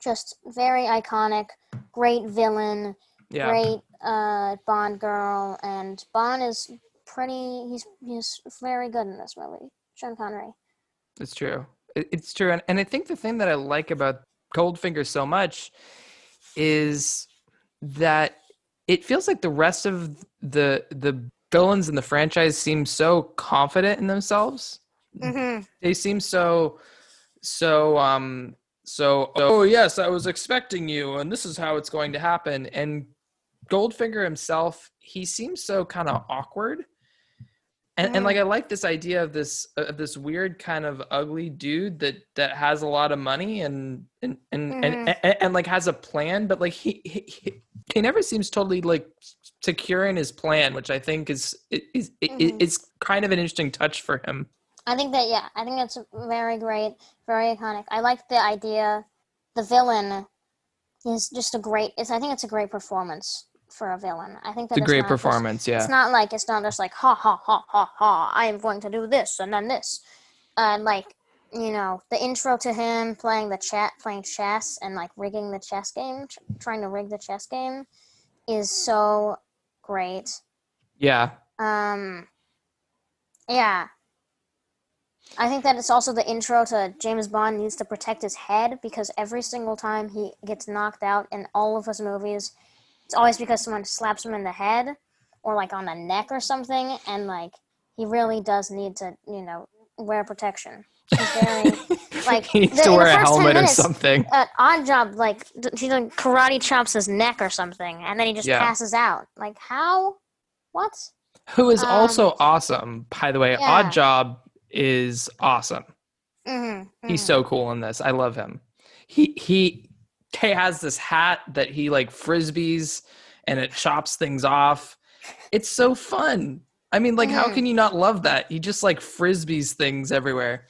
Speaker 1: just very iconic, great villain,
Speaker 7: Yeah.
Speaker 1: great uh, Bond girl, and Bond is pretty. He's he's very good in this movie. Sean Connery.
Speaker 7: It's true. It's true. And, and I think the thing that I like about Goldfinger so much is that it feels like the rest of the the villains in the franchise seem so confident in themselves.
Speaker 1: Mm-hmm.
Speaker 7: They seem so so um so oh yes, I was expecting you and this is how it's going to happen and Goldfinger himself, he seems so kind of awkward. And, and like I like this idea of this of this weird kind of ugly dude that that has a lot of money and and and, and, and, and like has a plan, but like he he he never seems totally like in his plan, which I think is is is, is kind of an interesting touch for him.
Speaker 1: I think that yeah, I think it's very great, very iconic. I like the idea. The villain is just a great. It's I think it's a great performance for a villain. I think that
Speaker 7: It's a great
Speaker 1: not just-
Speaker 7: performance, yeah.
Speaker 1: It's not like it's not just like ha ha ha ha ha. I am going to do this and then this, uh, like you know the intro to him playing the chat, playing chess and like rigging the chess game, tr- trying to rig the chess game, is so great.
Speaker 7: Yeah.
Speaker 1: Um, yeah. I think that it's also the intro to James Bond needs to protect his head because every single time he gets knocked out in all of his movies, it's always because someone slaps him in the head or like on the neck or something, and like he really does need to, you know, wear protection. Very like
Speaker 7: He needs
Speaker 1: the-
Speaker 7: to wear a
Speaker 1: first 10
Speaker 7: helmet or something.
Speaker 1: Uh, odd job, like he like karate chops his neck or something, and then he just
Speaker 7: Yeah.
Speaker 1: passes out. Like how? What?
Speaker 7: Who is
Speaker 1: Um,
Speaker 7: also awesome, by the way.
Speaker 1: yeah.
Speaker 7: Odd Job is awesome.
Speaker 1: Mm-hmm,
Speaker 7: He's so cool in this. I love him. He he he has this hat that he like frisbees and it chops things off. It's so fun. I mean, like, how
Speaker 1: Mhm.
Speaker 7: can you not love that? He just like frisbees things everywhere.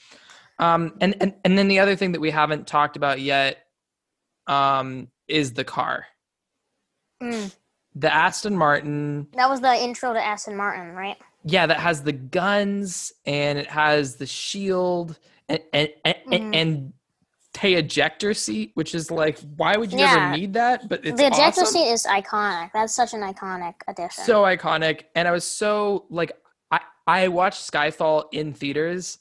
Speaker 7: Um, and and and then the other thing that we haven't talked about yet, um, is the car.
Speaker 1: Mm.
Speaker 7: The Aston Martin
Speaker 1: That was the intro to Aston Martin, right?
Speaker 7: yeah that has the guns and it has the shield and and and,
Speaker 1: Mhm.
Speaker 7: and a ejector seat which is like why would you
Speaker 1: Yeah.
Speaker 7: ever need that but it's
Speaker 1: the ejector
Speaker 7: awesome.
Speaker 1: seat is iconic. That's such an iconic addition.
Speaker 7: so iconic and i was so like i i watched skyfall in theaters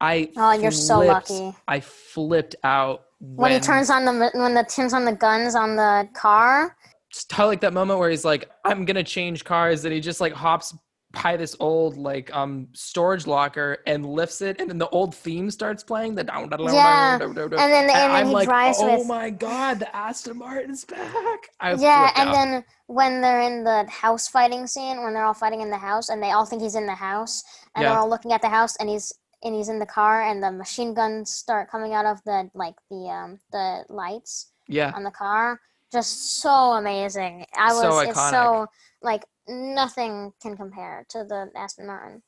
Speaker 7: i
Speaker 1: Oh, you're so lucky.
Speaker 7: i flipped out
Speaker 1: when, he turns on the when the turns on the guns on the car.
Speaker 7: just how like that moment where he's like i'm gonna change cars and he just like hops by this old like um storage locker and lifts it and then the old theme starts playing the down
Speaker 1: Yeah, and then and then
Speaker 7: I'm
Speaker 1: he
Speaker 7: like,
Speaker 1: drives
Speaker 7: oh
Speaker 1: with
Speaker 7: my god the aston martin's back I
Speaker 1: yeah, and
Speaker 7: out.
Speaker 1: then when they're in the house fighting scene, when they're all fighting in the house, and they all think he's in the house, and
Speaker 7: Yeah.
Speaker 1: they're all looking at the house, and he's and he's in the car, and the machine guns start coming out of the like the um the lights
Speaker 7: yeah
Speaker 1: on the car. Just so amazing. I was
Speaker 7: So
Speaker 1: it's so like nothing can compare to the Aston Martin.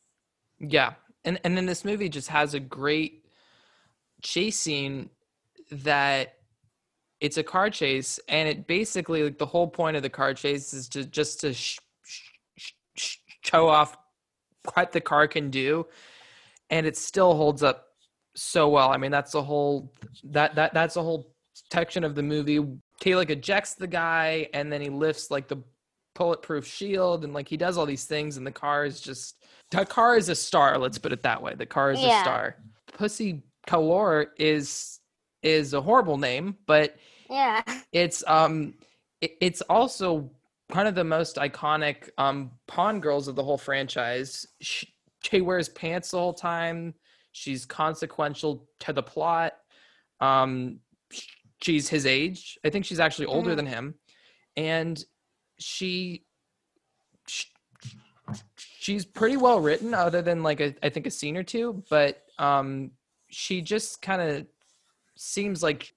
Speaker 7: Yeah. And and then this movie just has a great chase scene that it's a car chase and it basically like the whole point of the car chase is to just to sh- sh- sh- show off what the car can do and it still holds up so well. I mean that's the whole that that that's the whole section of the movie. He like ejects the guy and then he lifts like the bulletproof shield and like he does all these things and the car is just the car is a star let's put it that way the car is
Speaker 1: Yeah.
Speaker 7: a star pussy galore is is a horrible name but
Speaker 1: Yeah.
Speaker 7: it's um it, it's also one of the most iconic um Bond girls of the whole franchise she, she wears pants the whole time. She's consequential to the plot. Um she's his age. I think she's actually older
Speaker 1: Mhm.
Speaker 7: than him. And she, sh she's pretty well written other than like a, i think a scene or two but um she just kind of seems like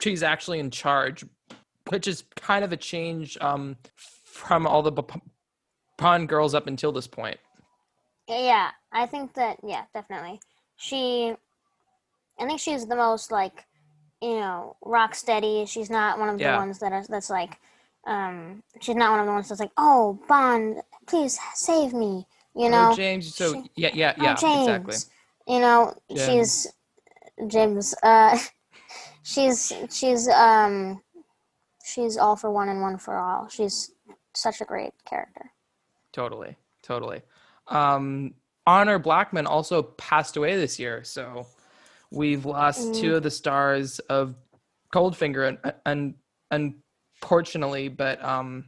Speaker 7: she's actually in charge which is kind of a change um from all the b- Bond girls up until this point
Speaker 1: Yeah, I think that yeah, definitely. She I think she's the most like, you know, rock steady. She's not one of the
Speaker 7: Yeah.
Speaker 1: ones that is that's like um she's not one of the ones that's like, "Oh, Bond, please save me." You know?
Speaker 7: oh, james so
Speaker 1: she-
Speaker 7: yeah yeah
Speaker 1: "Oh, James."
Speaker 7: exactly
Speaker 1: You know,
Speaker 7: James.
Speaker 1: she's James uh she's she's um she's all for one and one for all. She's such a great character.
Speaker 7: Totally, totally. Um, Honor Blackman also passed away this year, so we've lost two
Speaker 1: Mm.
Speaker 7: of the stars of Goldfinger, and, and unfortunately, but um,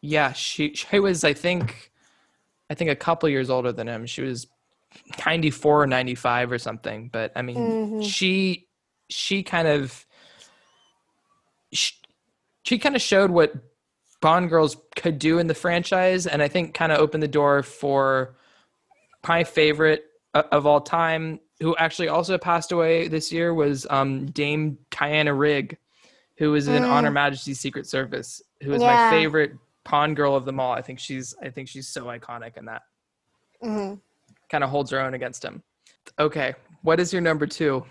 Speaker 7: yeah, she she was, I think, I think a couple years older than him. She was ninety four or ninety five or something. But I mean,
Speaker 1: Mhm.
Speaker 7: she she kind of she, she kind of showed what Bond girls could do in the franchise, and I think kind of opened the door for my favorite of all time, who actually also passed away this year, was um, Dame Diana Rigg, who was in
Speaker 1: Mm.
Speaker 7: On Her Majesty's Secret Service, who is
Speaker 1: Yeah.
Speaker 7: my favorite Bond girl of them all. I think she's I think she's so iconic in that.
Speaker 1: hmm
Speaker 7: Kind of holds her own against him. Okay, what is your number two?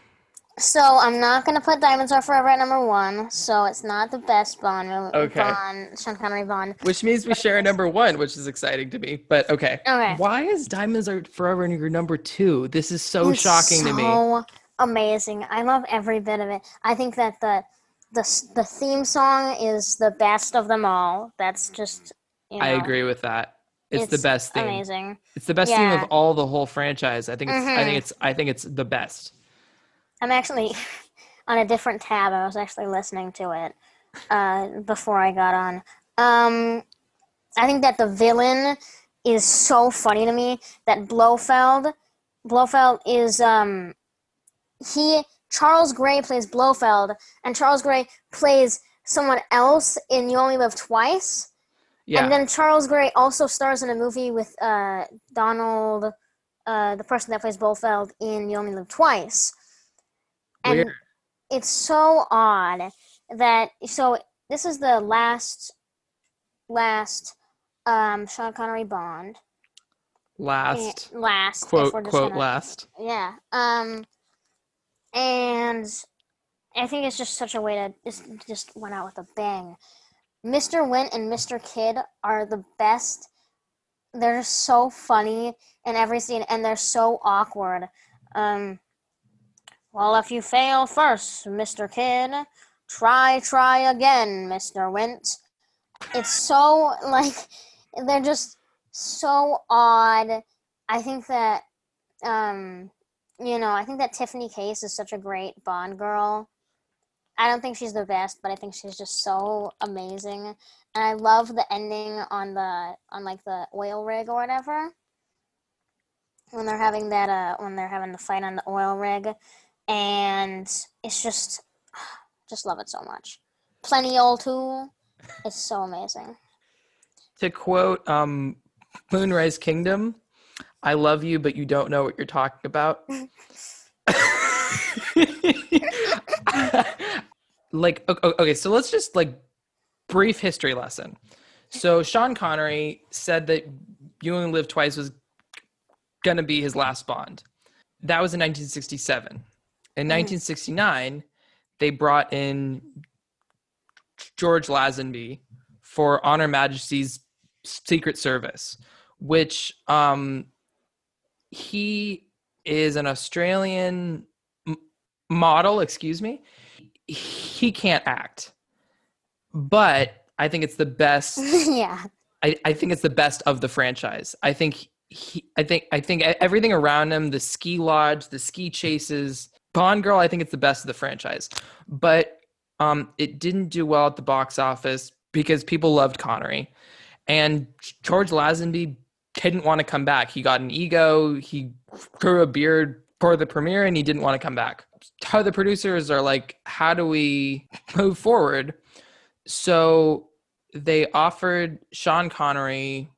Speaker 1: So I'm not gonna put Diamonds Are Forever at number one. So it's not the best Bond movie.
Speaker 7: Okay.
Speaker 1: Bond, Sean Connery Bond.
Speaker 7: Which means we share a number one, which is exciting to me. But okay.
Speaker 1: Okay.
Speaker 7: Why is Diamonds Are Forever in your number two? This is so
Speaker 1: It's
Speaker 7: shocking to me.
Speaker 1: So amazing. I love every bit of it. I think that the the the theme song is the best of them all. That's just you know,
Speaker 7: I agree with that. It's, the best theme.
Speaker 1: Amazing.
Speaker 7: It's the best theme of all the whole franchise. I think it's I
Speaker 1: Mhm.
Speaker 7: think it's I think it's the best.
Speaker 1: I'm actually on a different tab. I was actually listening to it uh, before I got on. Um, I think that the villain is so funny to me. That Blofeld, Blofeld is um, he Charles Gray plays Blofeld, and Charles Gray plays someone else in You Only Live Twice.
Speaker 7: Yeah.
Speaker 1: And then Charles Gray also stars in a movie with uh, Donald, uh, the person that plays Blofeld in You Only Live Twice. And
Speaker 7: Weird.
Speaker 1: it's so odd that so this is the last last um, Sean Connery Bond.
Speaker 7: Last
Speaker 1: And- last
Speaker 7: quote quote
Speaker 1: gonna-
Speaker 7: last.
Speaker 1: Yeah. Um, and I think it's just such a way to just just went out with a bang. Mr. Wint and Mr. Kidd are the best. They're so funny in every scene, and they're so awkward. Um, well, if you fail first, Mr. Kidd, try, try again, Mr. Wint. It's so like they're just so odd. I think that um, you know, I think that Tiffany Case is such a great Bond girl. I don't think she's the best, but I think she's just so amazing. And I love the ending on the on like the oil rig or whatever. When they're having that uh when they're having the fight on the oil rig. And it's just just love it so much. Plenty O'Toole. It's so amazing.
Speaker 7: To quote um, Moonrise Kingdom, "I love you, but you don't know what you're talking about." like okay, so let's just like brief history lesson. So Sean Connery said that "You Only Live Twice" was gonna be his last Bond. That was in 1967. In 1969, they brought in George Lazenby for On Her Majesty's Secret Service, which um, he is an Australian m- model. Excuse me. He can't act, but I think it's the best.
Speaker 1: yeah.
Speaker 7: I, I think it's the best of the franchise. I think he, I think I think everything around him, the ski lodge, the ski chases, Bond Girl, I think it's the best of the franchise. But um, it didn't do well at the box office because people loved Connery, and George Lazenby didn't want to come back. He got an ego. He grew a beard for the premiere, and he didn't want to come back. How the producers are like, how do we move forward? So they offered Sean Connery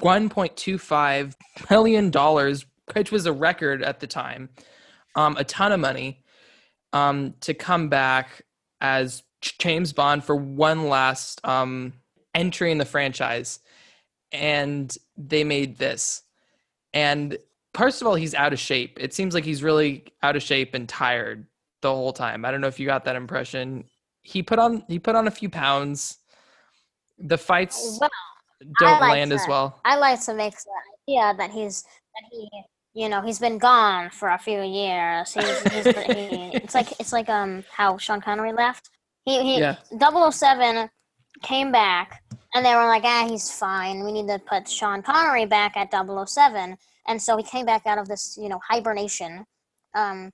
Speaker 7: $1.25 million, which was a record at the time, um, a ton of money, um, to come back as James Bond for one last um, entry in the franchise. And they made this. And first of all, he's out of shape. It seems like he's really out of shape and tired the whole time. I don't know if you got that impression. He put on he put on a few pounds. The fights
Speaker 1: Well,
Speaker 7: don't
Speaker 1: like
Speaker 7: land as well.
Speaker 1: I like to make the idea that he's that he you know he's been gone for a few years. He's, he's he, it's like it's like um how Sean Connery left. He he
Speaker 7: Yeah.
Speaker 1: 007 came back and they were like ah he's fine. We need to put Sean Connery back at 007. And so he came back out of this you know hibernation, um,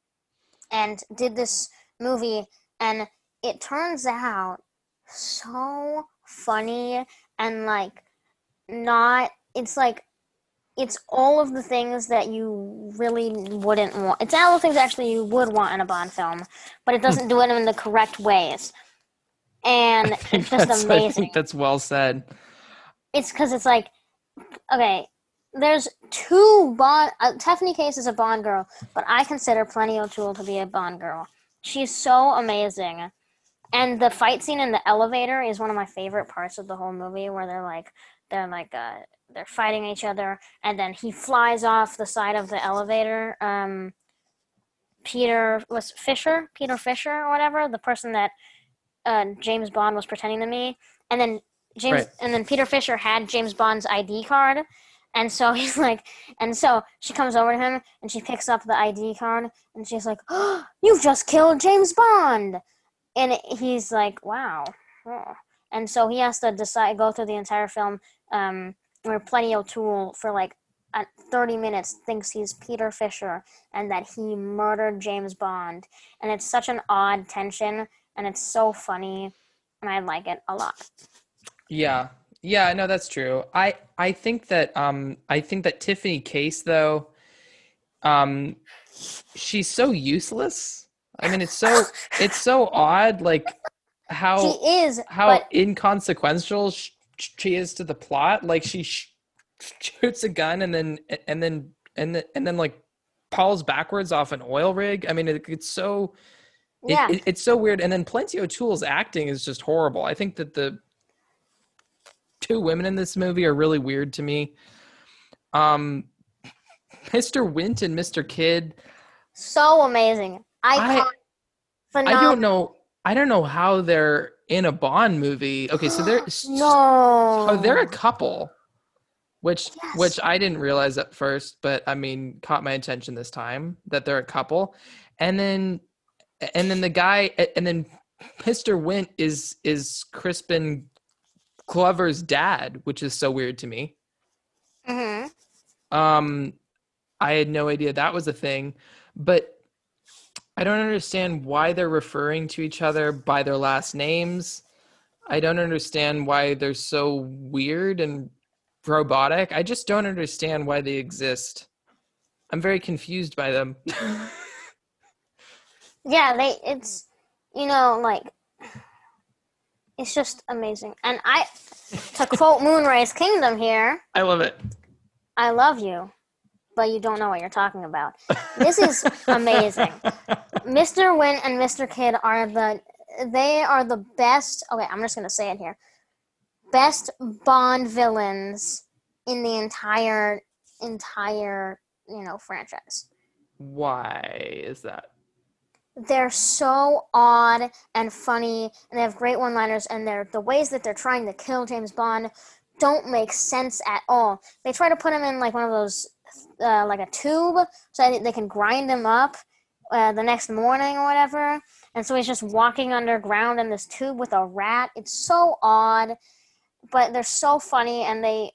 Speaker 1: and did this movie and it turns out so funny and like not it's like it's all of the things that you really wouldn't want it's all the things actually you would want in a bond film but it doesn't do it in the correct ways and it's just amazing.
Speaker 7: think that's well said.
Speaker 1: It's because it's like, okay, there's two Bond. Uh, Tiffany Case is a Bond girl, but I consider Plenty O'Toole to be a Bond girl. She's so amazing, and the fight scene in the elevator is one of my favorite parts of the whole movie, where they're like, they're like, uh, they're fighting each other, and then he flies off the side of the elevator. Um, Peter was Fisher, Peter Fisher or whatever, the person that uh, James Bond was pretending to me, and then James
Speaker 7: Right.
Speaker 1: and then Peter Fisher had James Bond's ID card, and so he's like, and so she comes over to him and she picks up the ID card and she's like, oh, "You've just killed James Bond," and he's like, "Wow," oh." And so he has to decide go through the entire film um, where Plenty O'Toole for like at 30 minutes thinks he's Peter Fisher and that he murdered James Bond. And it's such an odd tension and it's so funny and I like it a lot.
Speaker 7: Yeah. Yeah, no, that's true. I I think that um I think that Tiffany Case though, um she's so useless. I mean it's so it's so odd like how
Speaker 1: She is,
Speaker 7: how
Speaker 1: but
Speaker 7: inconsequential sh- she is to the plot. Like she sh- shoots a gun and then and then and then and then like falls backwards off an oil rig. I mean it, it's so it-
Speaker 1: Yeah.
Speaker 7: it- it's so weird. And then Plenty O'Toole's acting is just horrible. I think that the two women in this movie are really weird to me. Um, Mr. Wint and Mr. Kidd.
Speaker 1: so amazing. I,
Speaker 7: I-
Speaker 1: can't-
Speaker 7: I don't know. I don't know how they're in a Bond movie. Okay, so they're
Speaker 1: no.
Speaker 7: Oh, they're a couple, which which I didn't realize at first, but I mean, caught my attention this time that they're a couple, and then and then the guy and then Mr. Wint is is Crispin Glover's dad, which is so weird to me.
Speaker 1: Mhm.
Speaker 7: Um, I had no idea that was a thing, but I don't understand why they're referring to each other by their last names. I don't understand why they're so weird and robotic. I just don't understand why they exist. I'm very confused by them.
Speaker 1: Yeah, they it's you know like it's just amazing. And I to quote Moonrise Kingdom here,
Speaker 7: I love it.
Speaker 1: I love you, but you don't know what you're talking about. This is amazing. Mr. Wint and Mr. Kidd are the they are the best. Okay, I'm just gonna say it here. Best Bond villains in the entire entire you know franchise.
Speaker 7: Why is that?
Speaker 1: They're so odd and funny, and they have great one-liners. And they're the ways that they're trying to kill James Bond don't make sense at all. They try to put him in like one of those, uh, like a tube, so that they can grind him up uh, the next morning or whatever. And so he's just walking underground in this tube with a rat. It's so odd, but they're so funny, and they,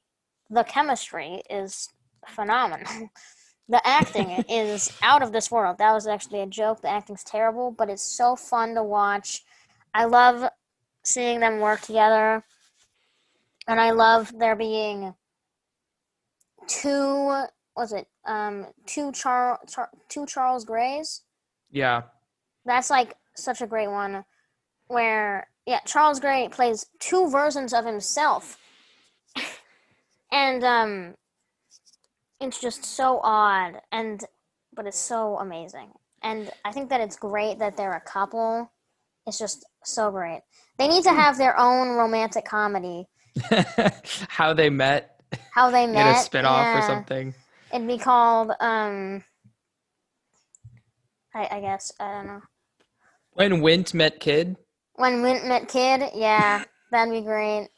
Speaker 1: the chemistry is phenomenal. The acting is out of this world. That was actually a joke. The acting's terrible, but it's so fun to watch. I love seeing them work together. And I love there being two was it um two Char, Char two Charles Grays?
Speaker 7: Yeah.
Speaker 1: That's like such a great one where yeah, Charles Gray plays two versions of himself. and um it's just so odd and but it's so amazing. And I think that it's great that they're a couple. It's just so great. They need to have their own romantic comedy.
Speaker 7: How they met.
Speaker 1: How they
Speaker 7: Get
Speaker 1: met.
Speaker 7: a spin-off or something.
Speaker 1: It'd be called um I, I guess I don't know.
Speaker 7: When Wint met Kidd.
Speaker 1: When Wint met Kidd, yeah, that'd be great.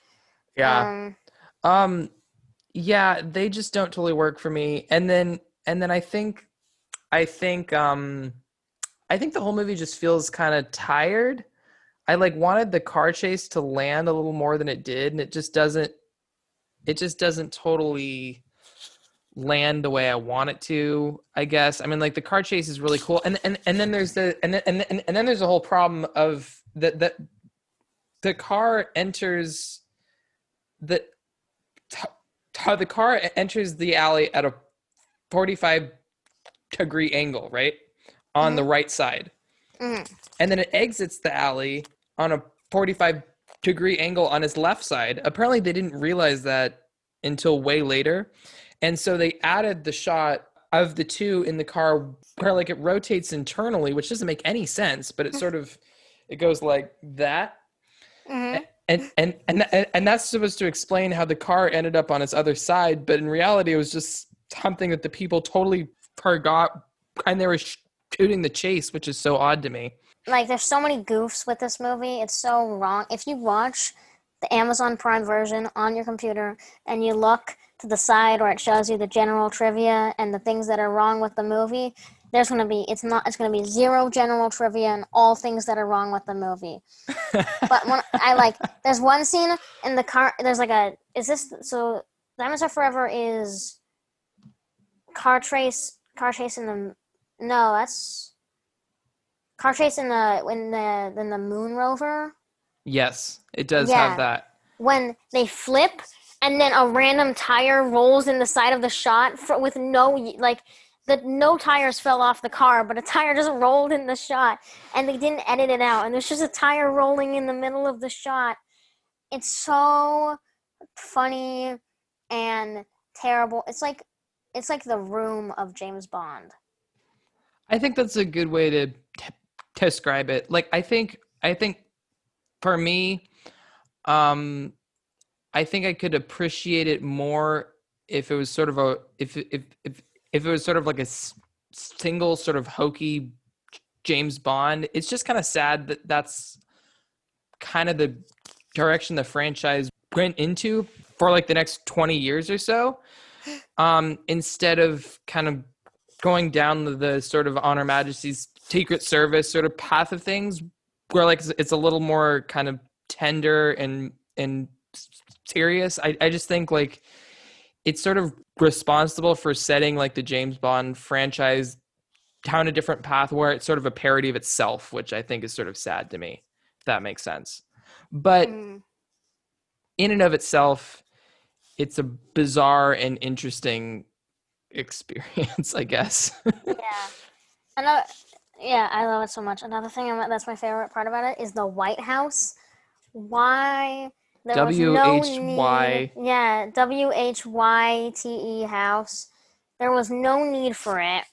Speaker 7: Yeah.
Speaker 1: Um,
Speaker 7: Um yeah, they just don't totally work for me. And then and then I think I think um I think the whole movie just feels kind of tired. I like wanted the car chase to land a little more than it did and it just doesn't it just doesn't totally land the way I want it to, I guess. I mean like the car chase is really cool. And and and then there's the and then and, and, and then there's a whole problem of that that the car enters the t- t- the car enters the alley at a 45 degree angle, right? On the right side.
Speaker 1: mhm.
Speaker 7: And then it exits the alley on a 45 degree angle on his left side. Apparently, they didn't realize that until way later. And so they added the shot of the two in the car where like it rotates internally, which doesn't make any sense, but it sort of it goes like that.
Speaker 1: Mhm.
Speaker 7: And and and and, and that's supposed to explain how the car ended up on its other side, but in reality it was just something that the people totally forgot and they were shooting the chase, which is so odd to me.
Speaker 1: like there's so many goofs with this movie it's so wrong if you watch the amazon prime version on your computer and you look to the side where it shows you the general trivia and the things that are wrong with the movie there's going to be it's not it's going to be zero general trivia and all things that are wrong with the movie but when i like there's one scene in the car there's like a is this so diamonds are forever is car trace car chase in the no that's car chase in the in the in the moon rover
Speaker 7: Yes, it does
Speaker 1: Yeah.
Speaker 7: have that.
Speaker 1: when they flip and then a random tire rolls in the side of the shot for, with no like the no tires fell off the car but a tire just rolled in the shot and they didn't edit it out and there's just a tire rolling in the middle of the shot. It's so funny and terrible. It's like it's like the room of james bond.
Speaker 7: I think that's a good way to t- describe it. Like I think I think for me um I think I could appreciate it more if it was sort of a if if if if it was sort of like a s- single sort of hokey James Bond. It's just kind of sad that that's kind of the direction the franchise went into for like the next 20 years or so um instead of kind of going down the, the sort of on her majesty's secret service sort of path of things where like it's, a little more kind of tender and and serious. I, I just think like it's sort of responsible for setting like the james bond franchise down a different path where it's sort of a parody of itself which i think is sort of sad to me if that makes sense. But
Speaker 1: Mm.
Speaker 7: in and of itself it's a bizarre and interesting experience i guess.
Speaker 1: Yeah. Another yeah i love it so much. Another thing I'm- that's my favorite part about it is the white house. Why there was no
Speaker 7: W.H.Y..
Speaker 1: yeah w-h-y-t-e house. There was no need for it.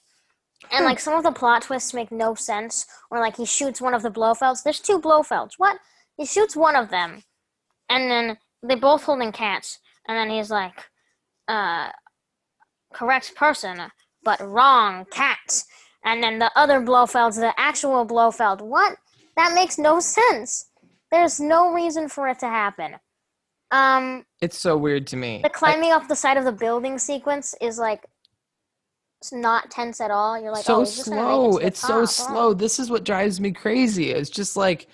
Speaker 1: And like some of the plot twists make no sense. Or like he shoots one of the blofelds. There's two blofelds. What? He shoots one of them. And then they both holding cats. And then he's like uh correct person, but wrong cat. And then the other Blofeld's the actual Blofeld. What? That makes no sense. There's no reason for it to happen. Um,
Speaker 7: it's so weird to me
Speaker 1: the climbing up the side of the building sequence is like it's not tense at all. You're like,
Speaker 7: so
Speaker 1: oh, he's just gonna make it
Speaker 7: slow
Speaker 1: the
Speaker 7: it's so
Speaker 1: top. Oh.
Speaker 7: slow this is what drives me crazy it's just like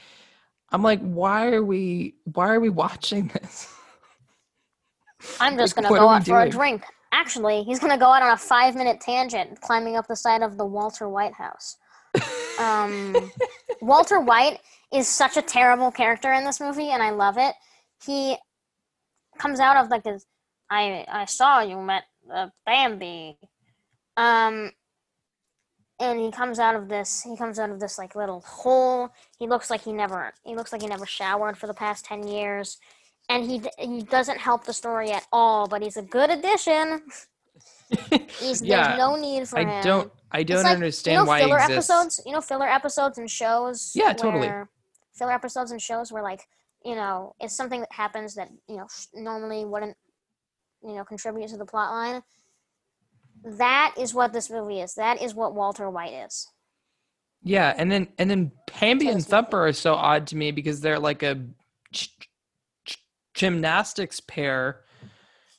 Speaker 7: i'm like why are we why are we watching this
Speaker 1: I'm just
Speaker 7: Like,
Speaker 1: gonna go out for a drink. Actually, he's gonna go out on a five minute tangent climbing up the side of the Walter White house. Um, Walter White is such a terrible character in this movie, and I love it. He comes out of like this. I I saw you met uh, Bambi, um, and he comes out of this. He comes out of this like little hole. He looks like he never. He looks like he never showered for the past ten years, and he he doesn't help the story at all. But he's a good addition. He's,
Speaker 7: Yeah,
Speaker 1: there's no need for
Speaker 7: I
Speaker 1: him.
Speaker 7: don't- I don't
Speaker 1: like,
Speaker 7: understand
Speaker 1: you know,
Speaker 7: why
Speaker 1: filler
Speaker 7: exists.
Speaker 1: episodes. You know, filler episodes and shows.
Speaker 7: Yeah, totally.
Speaker 1: Filler episodes and shows where like you know it's something that happens that you know sh- normally wouldn't you know contribute to the plot line. That is what this movie is. That is what Walter White is.
Speaker 7: yeah and then and then Bambi and thumper are so odd to me because they're like a gymnastics pair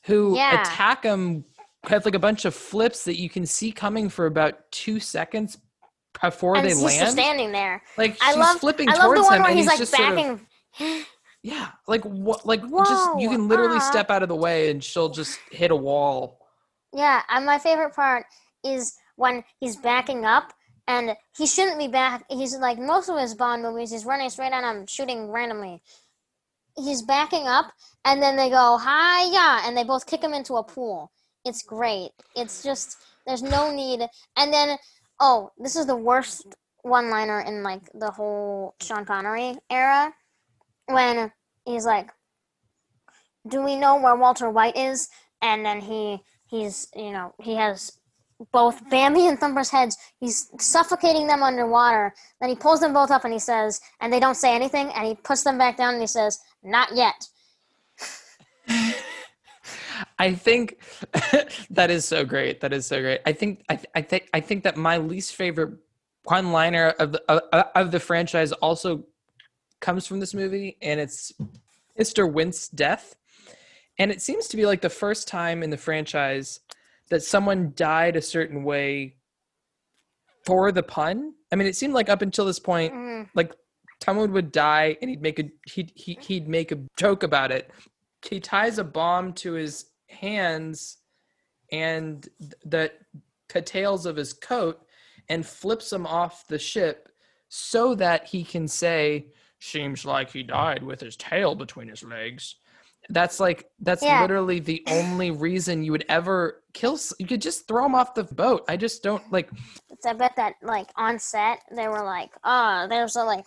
Speaker 7: who
Speaker 1: Yeah.
Speaker 7: attack him have like a bunch of flips that you can see coming for about two seconds before
Speaker 1: and
Speaker 7: they
Speaker 1: he's just
Speaker 7: land
Speaker 1: standing there.
Speaker 7: Like,
Speaker 1: I
Speaker 7: she's
Speaker 1: love,
Speaker 7: flipping
Speaker 1: I love
Speaker 7: towards
Speaker 1: the one
Speaker 7: him
Speaker 1: where
Speaker 7: and
Speaker 1: he's,
Speaker 7: he's
Speaker 1: like
Speaker 7: just sort of-
Speaker 1: backing.
Speaker 7: Yeah, like what? Like just you can literally
Speaker 1: ah.
Speaker 7: step out of the way and she'll just hit a wall.
Speaker 1: Yeah, and my favorite part is when he's backing up and he shouldn't be back. He's like most of his Bond movies, he's running straight at him, shooting randomly. He's backing up and then they go, hi yeah, and they both kick him into a pool. It's great. It's just, there's no need. And then, oh, this is the worst one liner in like the whole Sean Connery era. when he's like, "Do we know where Walter White is?" And then he he's you know he has both Bambi and Thumper's heads. He's suffocating them underwater. Then he pulls them both up and he says, and they don't say anything. And he puts them back down and he says, "Not yet."
Speaker 7: I think that is so great. That is so great. I think I, th- I think I think that my least favorite one liner of the of, of the franchise also comes from this movie, and it's Mr. Wint's death. And it seems to be like the first time in the franchise that someone died a certain way for the pun. I mean, it seemed like up until this point,
Speaker 1: Mhm.
Speaker 7: like someone would die and he'd make a he'd he, he'd make a joke about it. He ties a bomb to his hands and the tails of his coat and flips him off the ship so that he can say seems like he died with his tail between his legs that's like that's
Speaker 1: Yeah.
Speaker 7: literally the only reason you would ever kill you could just throw him off the boat i just don't like
Speaker 1: I bet that like on set they were like, "Oh, there's a like."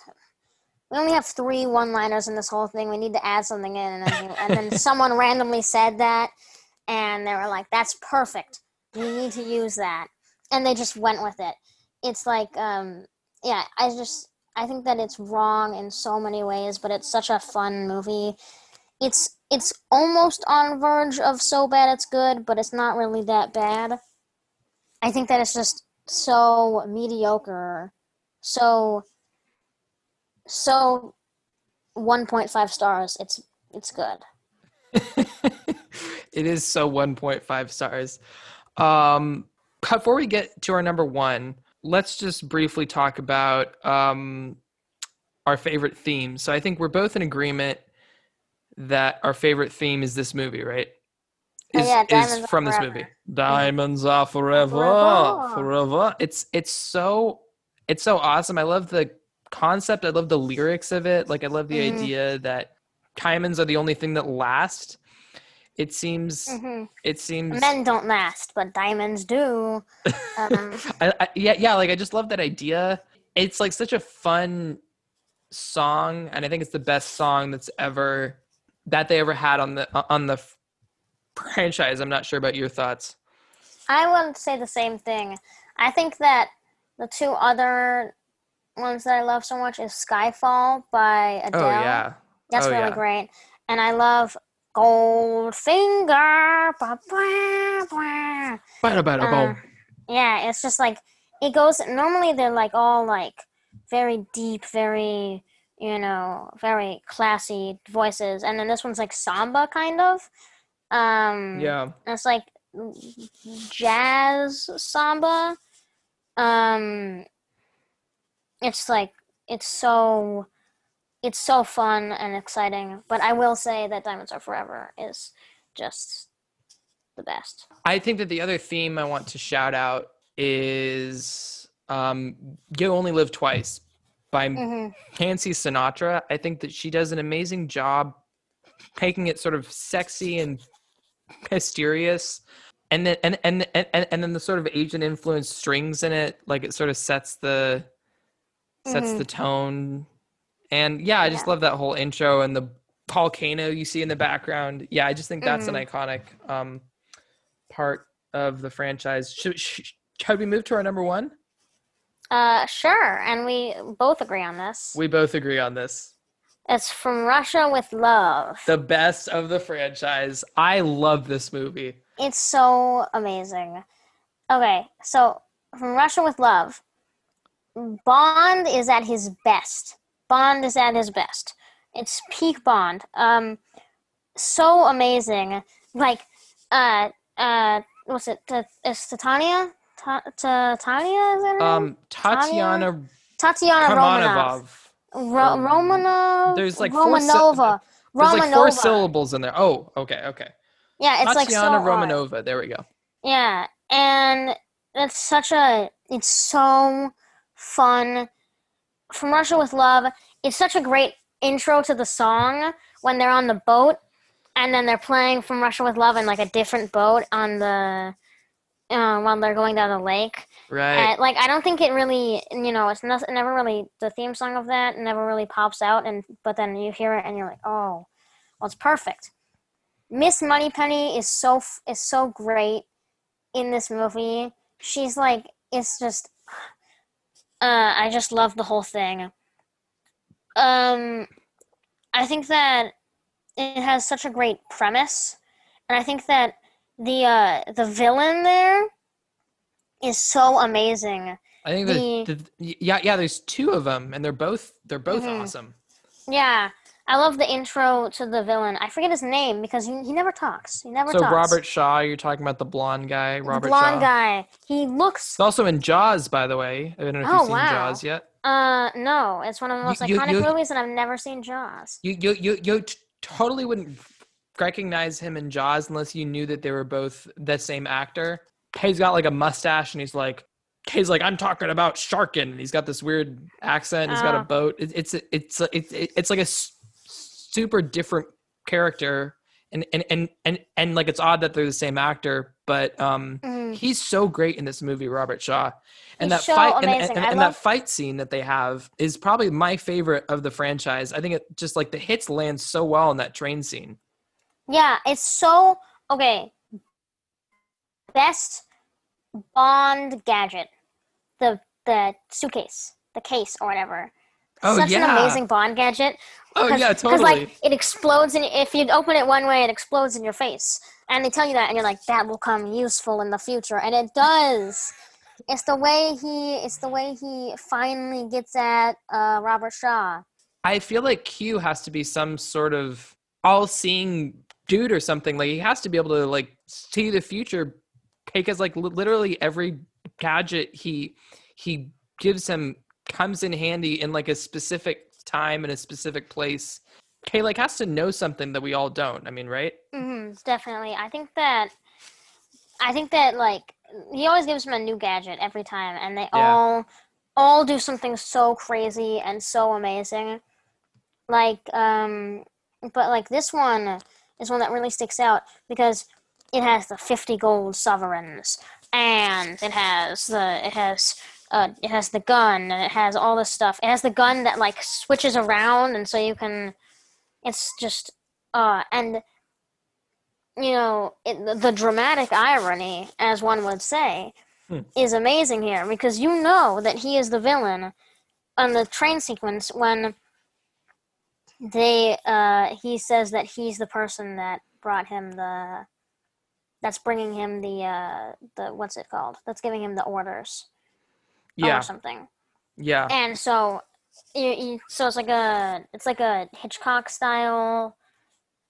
Speaker 1: We only have three one-liners in this whole thing. We need to add something in, and then, and then someone randomly said that, and they were like, "That's perfect. We need to use that," and they just went with it. It's like, um, yeah, I just I think that it's wrong in so many ways, but it's such a fun movie. It's it's almost on verge of so bad it's good, but it's not really that bad. I think that it's just so mediocre, so so 1.5 stars. It's it's good.
Speaker 7: it is so 1.5 stars um before we get to our number one let's just briefly talk about um our favorite theme so i think we're both in agreement that our favorite theme is this movie right
Speaker 1: Oh,
Speaker 7: is,
Speaker 1: yeah,
Speaker 7: is from this
Speaker 1: Forever.
Speaker 7: movie diamonds are forever
Speaker 1: Forever.
Speaker 7: forever it's it's so it's so awesome i love the concept i love the lyrics of it like i love the
Speaker 1: Mhm.
Speaker 7: idea that diamonds are the only thing that last it seems
Speaker 1: hmm
Speaker 7: it seems
Speaker 1: Men don't last, but diamonds do. Um,
Speaker 7: I, I, yeah yeah like i just love that idea it's like such a fun song and i think it's the best song that's ever that they ever had on the on the franchise i'm not sure about your thoughts
Speaker 1: I would say the same thing. I think that the two other ones that I love so much is Skyfall by Adele.
Speaker 7: oh yeah
Speaker 1: That's
Speaker 7: Oh,
Speaker 1: really
Speaker 7: yeah.
Speaker 1: great. And I love Goldfinger. Ba, ba, ba.
Speaker 7: Bada, bada,
Speaker 1: Uh, yeah, it's just like it goes. Normally they're like all like very deep, very you know, very classy voices, and then this one's like samba kind of. Um,
Speaker 7: yeah
Speaker 1: it's like jazz samba. Um, it's like it's so it's so fun and exciting. But I will say that Diamonds Are Forever is just the best.
Speaker 7: I think that the other theme I want to shout out is um, "You Only Live Twice" by
Speaker 1: Mhm.
Speaker 7: Nancy Sinatra. I think that she does an amazing job making it sort of sexy and mysterious, and then and and and, and then the sort of Asian influence strings in it, like it sort of sets the sets
Speaker 1: Mhm.
Speaker 7: the tone. And yeah, I just
Speaker 1: Yeah.
Speaker 7: love that whole intro and the volcano you see in the background. Yeah, I just think that's
Speaker 1: Mhm.
Speaker 7: an iconic um, part of the franchise. Should, should we move to our number one?
Speaker 1: Uh, sure, and we both agree on this.
Speaker 7: We both agree on this.
Speaker 1: It's from Russia with Love.
Speaker 7: The best of the franchise. I love this movie.
Speaker 1: It's so amazing. Okay, so from Russia with Love, Bond is at his best. Bond is at his best. It's peak Bond. Um, so amazing. Like, uh, uh, what's it? T- is Titania? Ta- Ta- Tanya is name?
Speaker 7: Um, Tatiana
Speaker 1: Tatiana Romanov. Ro- Romanov.
Speaker 7: There's like four sy-
Speaker 1: Romanova.
Speaker 7: There's like four syllables in there. Oh, okay, okay.
Speaker 1: Yeah, it's like so
Speaker 7: Tatiana
Speaker 1: hard.
Speaker 7: Romanova. There we go.
Speaker 1: Yeah, and it's such a it's so fun. From Russia with Love, is such a great intro to the song when they're on the boat and then they're playing From Russia with Love in like a different boat on the uh, while they're going down the lake.
Speaker 7: Right.
Speaker 1: And, like I don't think it really, you know, it's not, never really the theme song of that never really pops out, and but then you hear it and you're like, oh, well, it's perfect. Miss Moneypenny is so is so great in this movie. She's like, it's just, uh, I just love the whole thing. Um, I think that it has such a great premise, and I think that the uh the villain there is so amazing.
Speaker 7: I think
Speaker 1: the-
Speaker 7: that the, yeah, yeah. There's two of them, and they're both they're both
Speaker 1: Mhm.
Speaker 7: awesome.
Speaker 1: Yeah, I love the intro to the villain. I forget his name because he, he never talks. He never
Speaker 7: So
Speaker 1: talks.
Speaker 7: Robert Shaw, you're talking about the blonde guy,
Speaker 1: the
Speaker 7: Robert
Speaker 1: blonde
Speaker 7: Shaw.
Speaker 1: guy. He looks.
Speaker 7: He's also in Jaws, by the way. I don't know if
Speaker 1: Oh,
Speaker 7: you've seen
Speaker 1: wow.
Speaker 7: Jaws yet.
Speaker 1: Uh, no, it's one of the most
Speaker 7: You-
Speaker 1: iconic
Speaker 7: you-
Speaker 1: movies, and I've never seen Jaws.
Speaker 7: You you you you t- totally wouldn't recognize him in Jaws unless you knew that they were both the same actor. He's got like a mustache, and he's like, he's like, I'm talking about Sharkin, and he's got this weird accent. He's got a
Speaker 1: Oh.
Speaker 7: boat. It, it's it's it's it's like a super different character, and and and and and like it's odd that they're the same actor, but um,
Speaker 1: Mhm.
Speaker 7: he's so great in this movie, Robert Shaw. And
Speaker 1: He's
Speaker 7: that
Speaker 1: so
Speaker 7: fight and, and, and, and
Speaker 1: love-
Speaker 7: that fight scene that they have is probably my favorite of the franchise. I think it just like the hits land so well in that train scene.
Speaker 1: Yeah, it's so okay. Best Bond gadget, the the suitcase, the case or whatever.
Speaker 7: Oh,
Speaker 1: Such an amazing Bond gadget.
Speaker 7: Oh, yeah, totally.
Speaker 1: Because like it explodes, and if you open it one way, it explodes in your face. And they tell you that, and you're like, that will come useful in the future, and it does. It's the way he. It's the way he finally gets at uh, Robert Shaw.
Speaker 7: I feel like Q has to be some sort of all-seeing dude or something. Like he has to be able to like see the future because like li- literally every gadget he he gives him comes in handy in like a specific time in a specific place. He like has to know something that we all don't. I mean, right?
Speaker 1: hmm definitely. I think that. I think that like he always gives him a new gadget every time, and they
Speaker 7: Yeah.
Speaker 1: all all do something so crazy and so amazing. Like um, but like this one is one that really sticks out because it has the fifty gold sovereigns, and it has the it has. Uh, it has the gun and it has all this stuff. It has the gun that like switches around, and so you can. It's just uh, and you know, it, the- dramatic irony, as one would say,
Speaker 7: Hmm.
Speaker 1: is amazing here because you know that he is the villain on the train sequence when they uh he says that he's the person that brought him the that's bringing him the uh the what's it called that's giving him the orders
Speaker 7: Yeah.
Speaker 1: or something
Speaker 7: Yeah.
Speaker 1: and so you, you, so it's like a it's like a Hitchcock style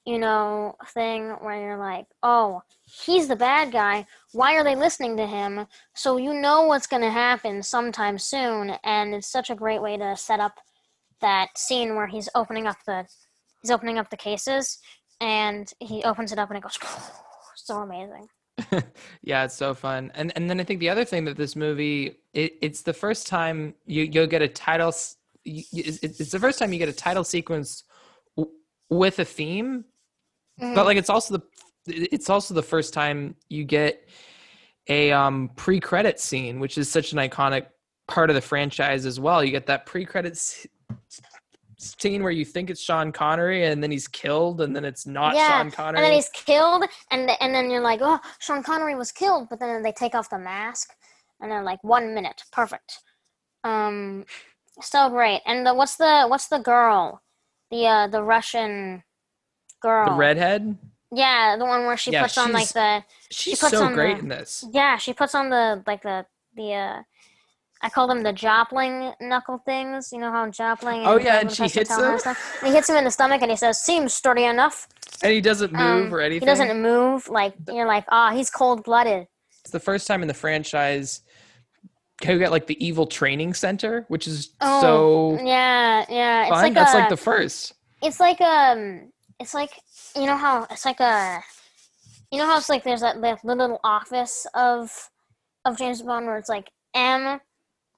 Speaker 1: you know thing where you're like oh he's the bad guy why are they listening to him so you know what's going to happen sometime soon and it's such a great way to set up that scene where he's opening up the he's opening up the cases and he opens it up and it goes so amazing
Speaker 7: yeah, it's so fun. And and then I think the other thing that this movie it, it's the first time you you'll get a title you, it's it's the first time you get a title sequence w- with a theme.
Speaker 1: Mhm.
Speaker 7: But like it's also the it's also the first time you get a um pre-credit scene, which is such an iconic part of the franchise as well. You get that pre-credit scene where you think it's Sean Connery and then he's killed and then it's not Sean Connery.
Speaker 1: And then he's killed, and and then you're like, oh, Sean Connery was killed, but then they take off the mask, and they're like, one minute, perfect. Um, so great. And the, what's the what's the girl, the uh the Russian girl,
Speaker 7: the redhead.
Speaker 1: Yeah, the one where she
Speaker 7: Yeah,
Speaker 1: puts on like the.
Speaker 7: she's
Speaker 1: she puts
Speaker 7: so
Speaker 1: on
Speaker 7: great
Speaker 1: the-
Speaker 7: in this.
Speaker 1: Yeah, she puts on the like the the. uh I call them the Jopling knuckle things. You know how Jopling.
Speaker 7: Oh, yeah, and she hits him?
Speaker 1: And he hits him in the stomach, and he says, "Seems sturdy enough."
Speaker 7: And he doesn't move
Speaker 1: Um,
Speaker 7: or anything.
Speaker 1: He doesn't move. Like you're like, ah, he's cold blooded.
Speaker 7: It's the first time in the franchise you got like the evil training center, which is
Speaker 1: Oh,
Speaker 7: so
Speaker 1: yeah, yeah. It's
Speaker 7: fun.
Speaker 1: like
Speaker 7: That's
Speaker 1: a,
Speaker 7: like the first.
Speaker 1: It's like um, it's like you know how it's like a, you know how it's like there's that, that little office of, of James Bond where it's like M,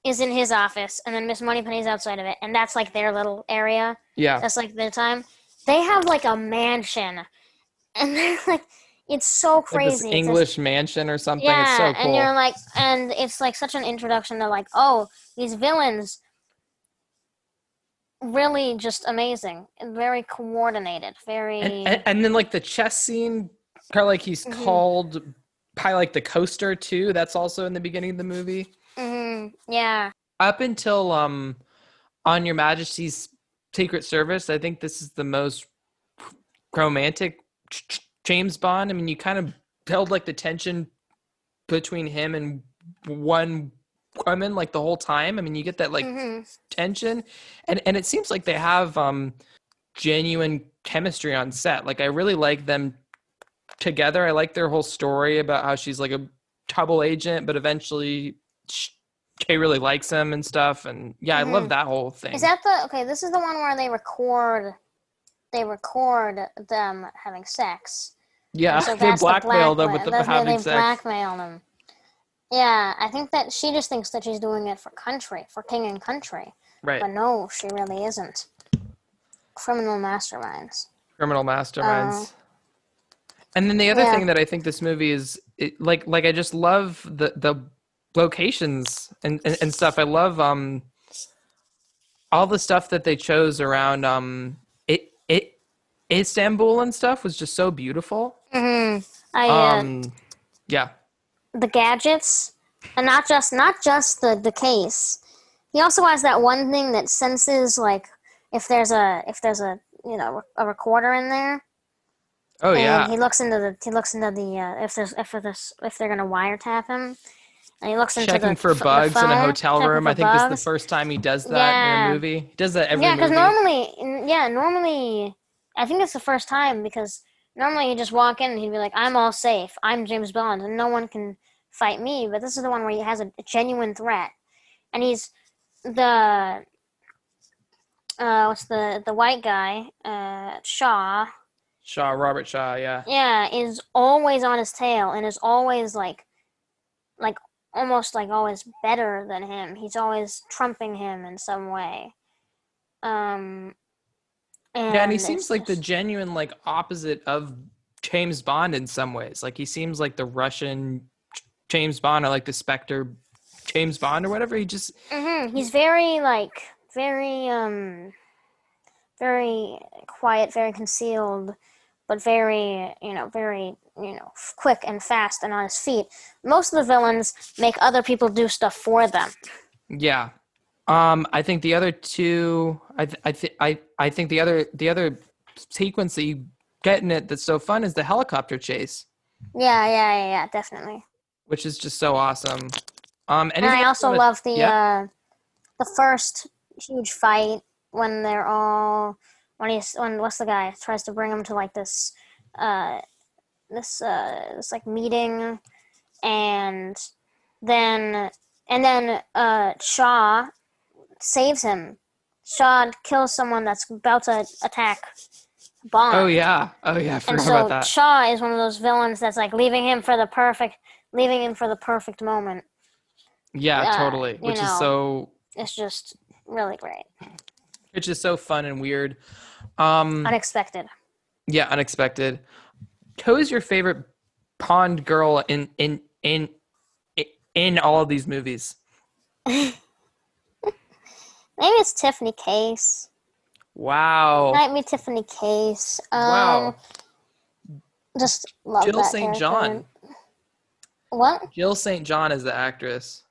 Speaker 1: is in his office, and then Miss Moneypenny's outside of it, and that's like their little area.
Speaker 7: Yeah.
Speaker 1: That's like their time. They have like a mansion, and they're like, It's so
Speaker 7: Like
Speaker 1: crazy.
Speaker 7: this- English mansion or something.
Speaker 1: yeah,
Speaker 7: it's so cool.
Speaker 1: and you're like, and it's like such an introduction to like, oh, these villains really just amazing very coordinated, very.
Speaker 7: and, and, and then like the chess scene, kind of like he's
Speaker 1: Mhm.
Speaker 7: called by like the coaster too. That's also in the beginning of the movie.
Speaker 1: Mhm, yeah.
Speaker 7: Up until um, on Her Majesty's Secret Service, I think this is the most romantic James Bond. I mean, you kind of held like the tension between him and one woman like the whole time. I mean, you get that like
Speaker 1: Mhm.
Speaker 7: tension, and and it seems like they have um genuine chemistry on set. Like I really like them together. I like their whole story about how she's like a double agent, but eventually Kay really likes him and stuff. And yeah, I love
Speaker 1: Mhm.
Speaker 7: that whole thing.
Speaker 1: Is that the okay? This is the one where they record, they record them having sex.
Speaker 7: yeah,
Speaker 1: so
Speaker 7: they
Speaker 1: that's the
Speaker 7: blackmail them with the having
Speaker 1: they
Speaker 7: sex.
Speaker 1: blackmail them. Yeah, I think that she just thinks that she's doing it for country, for king and country.
Speaker 7: Right.
Speaker 1: But no, she really isn't. Criminal masterminds.
Speaker 7: criminal masterminds.
Speaker 1: Uh,
Speaker 7: and then the other
Speaker 1: yeah.
Speaker 7: thing that I think this movie is it, like like I just love the the locations and, and and stuff. I love um all the stuff that they chose around um it it Istanbul and stuff was just so beautiful.
Speaker 1: Mm-hmm. I uh,
Speaker 7: Um yeah.
Speaker 1: the gadgets, and not just not just the the case. He also has that one thing that senses like if there's a if there's a you know a recorder in there.
Speaker 7: Oh
Speaker 1: and
Speaker 7: yeah.
Speaker 1: He looks into the he looks into the uh, if there's if there's if they're gonna wiretap him, and he looks into
Speaker 7: Checking
Speaker 1: the
Speaker 7: for
Speaker 1: f- the
Speaker 7: bugs in a hotel room. I think this is the first time he does that in a movie. He does that every
Speaker 1: yeah, because normally, yeah, normally, I think it's the first time because normally you just walk in and he'd be like, "I'm all safe. I'm James Bond, and no one can fight me." But this is the one where he has a, a genuine threat, and he's the uh, what's the the white guy, uh, Shaw.
Speaker 7: Shaw, Robert Shaw, yeah.
Speaker 1: Yeah, is always on his tail and is always like, like almost like always better than him. He's always trumping him in some way. Um, and
Speaker 7: yeah, and he seems like the genuine like opposite of James Bond in some ways. Like he seems like the Russian James Bond or like the Spectre James Bond or whatever. He just
Speaker 1: Mhm, He's very like very um very quiet, very concealed, but very you know very you know quick and fast and on his feet. Most of the villains make other people do stuff for them.
Speaker 7: yeah. Um, I think the other two, I th- I think I I think the other the other sequence that you get in it that's so fun is the helicopter chase,
Speaker 1: Yeah, yeah, yeah, yeah definitely.
Speaker 7: which is just so awesome. Um,
Speaker 1: And I also
Speaker 7: wanna-
Speaker 1: love the
Speaker 7: yeah?
Speaker 1: uh the first huge fight when they're all when he's when what's the guy tries to bring him to like this uh this uh this like meeting and then and then uh Shaw saves him. Shaw kills someone that's about to attack Bond.
Speaker 7: Oh yeah, oh yeah, I
Speaker 1: And so
Speaker 7: about that.
Speaker 1: Shaw is one of those villains that's like leaving him for the perfect leaving him for the perfect moment.
Speaker 7: Yeah,
Speaker 1: uh,
Speaker 7: totally. Which is so
Speaker 1: It's just really great.
Speaker 7: which is so fun and weird. Um,
Speaker 1: Unexpected.
Speaker 7: yeah, unexpected. Who is your favorite Bond girl in in in in all of these movies?
Speaker 1: Maybe it's Tiffany Case.
Speaker 7: Wow.
Speaker 1: Might be Tiffany Case. Um,
Speaker 7: Wow.
Speaker 1: Just love
Speaker 7: Jill
Speaker 1: that
Speaker 7: St. John.
Speaker 1: What?
Speaker 7: Jill St. John is the actress.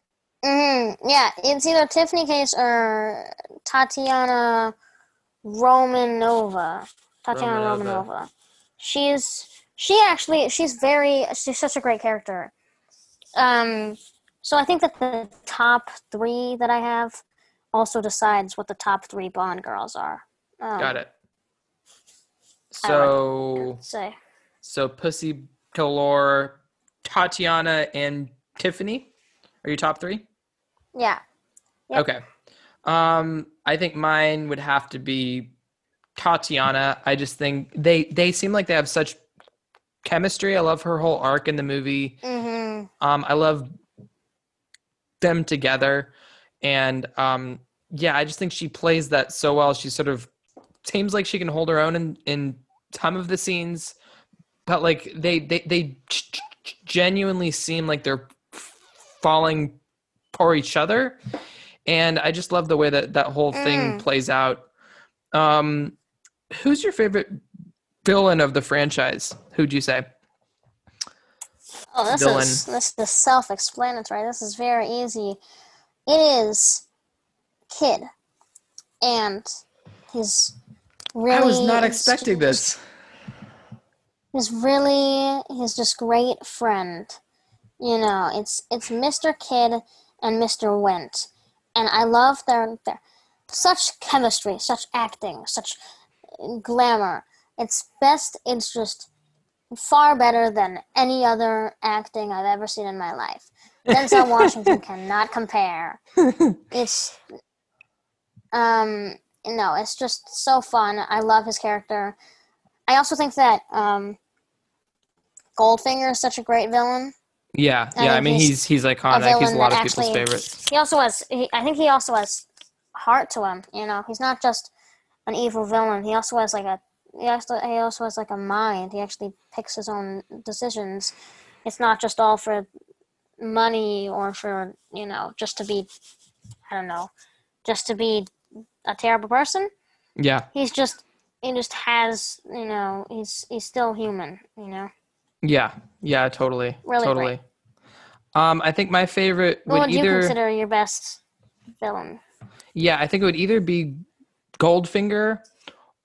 Speaker 1: Mm, yeah, it's either Tiffany Case or Tatiana Romanova. Tatiana
Speaker 7: Romanova.
Speaker 1: Romanova. She's she actually she's very she's such a great character. Um, so I think that the top three that I have also decides what the top three Bond girls are. Um,
Speaker 7: Got it. So
Speaker 1: Say
Speaker 7: so Pussy Galore, Tatiana, and Tiffany. Are you top three?
Speaker 1: yeah. Yep.
Speaker 7: Okay. Um, I think mine would have to be Tatiana. I just think they they seem like they have such chemistry. I love her whole arc in the movie.
Speaker 1: Mm-hmm.
Speaker 7: Um, I love them together, and um, yeah, I just think she plays that so well. She sort of seems like she can hold her own in in some of the scenes, but like they they they genuinely seem like they're falling for each other, and I just love the way that that whole thing
Speaker 1: Mm.
Speaker 7: plays out. Um, who's your favorite villain of the franchise? Who'd you say?
Speaker 1: Oh, this
Speaker 7: Villain.
Speaker 1: is this is self-explanatory. This is very easy. It is Kidd, and he's really.
Speaker 7: I was not expecting this.
Speaker 1: He's really he's just great friend. You know, it's it's Mr. Kidd and Mr. Wint, and I love their their such chemistry, such acting, such glamour. It's best. It's just far better than any other acting I've ever seen in my life. Denzel Washington cannot compare. It's um no, it's just so fun. I love his character. I also think that um Goldfinger is such a great villain.
Speaker 7: Yeah,
Speaker 1: I
Speaker 7: yeah. I mean,
Speaker 1: he's
Speaker 7: he's he's
Speaker 1: A
Speaker 7: iconic. He's a lot of people's favorite.
Speaker 1: he also has he, I think he also has heart to him, you know. He's not just an evil villain. He also has like a he also, he also has like a mind. He actually picks his own decisions. It's not just all for money or for, you know, just to be I don't know, just to be a terrible person.
Speaker 7: Yeah,
Speaker 1: He's just he just has, you know, he's he's still human, you know.
Speaker 7: yeah, yeah. Totally,
Speaker 1: Really
Speaker 7: totally. Um, I think my favorite
Speaker 1: What
Speaker 7: would
Speaker 1: would you consider your best villain?
Speaker 7: Yeah, I think it would either be Goldfinger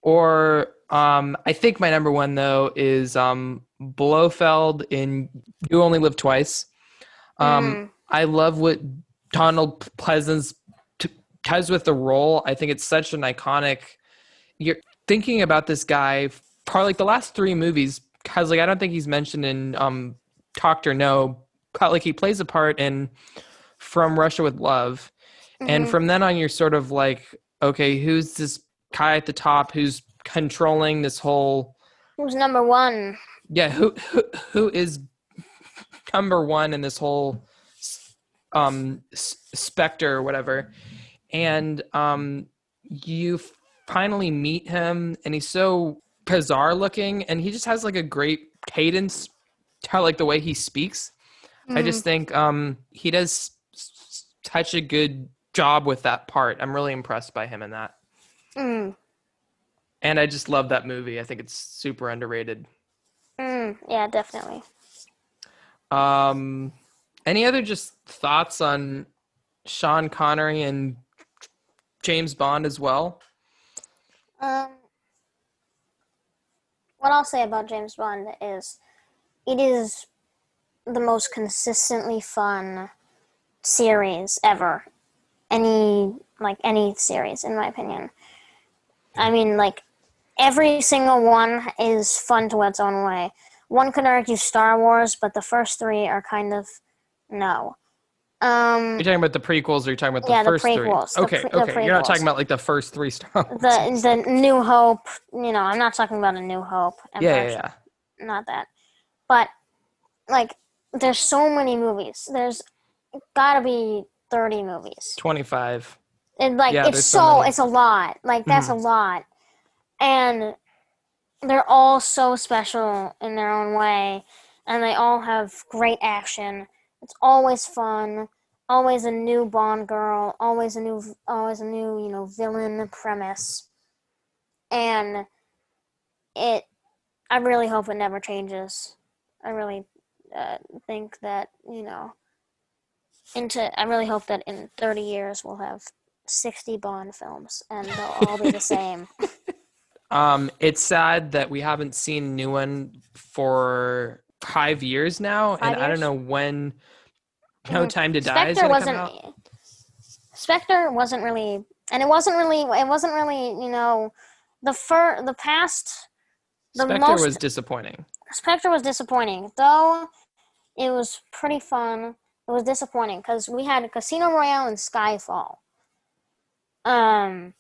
Speaker 7: or um I think my number one though is um Blofeld in You Only Live Twice. Um
Speaker 1: Mm.
Speaker 7: I love what Donald Pleasence t- does with the role. I think it's such an iconic you're thinking about this guy probably like the last three movies cuz like I don't think he's mentioned in um Doctor No, but like he plays a part in From Russia with Love. And
Speaker 1: Mhm.
Speaker 7: from then on, you're sort of like, okay, who's this guy at the top who's controlling this whole?
Speaker 1: Who's number one?
Speaker 7: Yeah, who who, who is number one in this whole um Spectre or whatever? And um, you finally meet him, and he's so bizarre looking, and he just has like a great cadence to like the way he speaks. I just think um he does such a good job with that part. I'm really impressed by him in that.
Speaker 1: Mm.
Speaker 7: And I just love that movie. I think it's super underrated.
Speaker 1: Mm. Yeah, definitely.
Speaker 7: Um any other just thoughts on Sean Connery and James Bond as well?
Speaker 1: Um, what I'll say about James Bond is it is the most consistently fun series ever. Any like any series in my opinion. I mean like every single one is fun to its own way. One could argue Star Wars, but the first three are kind of no. Um
Speaker 7: You're talking about the prequels or you're talking about the
Speaker 1: Yeah, the
Speaker 7: first
Speaker 1: prequels,
Speaker 7: three? Okay,
Speaker 1: pre- the
Speaker 7: okay. You're not talking about like the first three Star Wars.
Speaker 1: the the New Hope, you know, I'm not talking about a New Hope.
Speaker 7: yeah, yeah, yeah.
Speaker 1: not that. But like there's so many movies. There's gotta be 30 movies.
Speaker 7: 25.
Speaker 1: And like
Speaker 7: Yeah,
Speaker 1: it's so,
Speaker 7: so
Speaker 1: it's a lot. Like that's
Speaker 7: Mhm.
Speaker 1: a lot. And they're all so special in their own way and they all have great action. It's always fun. Always a new Bond girl, always a new always a new, you know, villain premise. And it I really hope it never changes. I really uh, think that you know. Into I really hope that in thirty years we'll have sixty Bond films and they'll all be the same.
Speaker 7: Um, it's sad that we haven't seen a new one for five years now,
Speaker 1: Five
Speaker 7: and I don't know when No
Speaker 1: Mhm.
Speaker 7: Time to Die
Speaker 1: Spectre wasn't. Spectre wasn't really, and it wasn't really. It wasn't really. You know, the fir- the past. The
Speaker 7: Spectre
Speaker 1: most
Speaker 7: was disappointing.
Speaker 1: Spectre was disappointing, though. It was pretty fun. It was disappointing because we had Casino Royale and Skyfall. Um,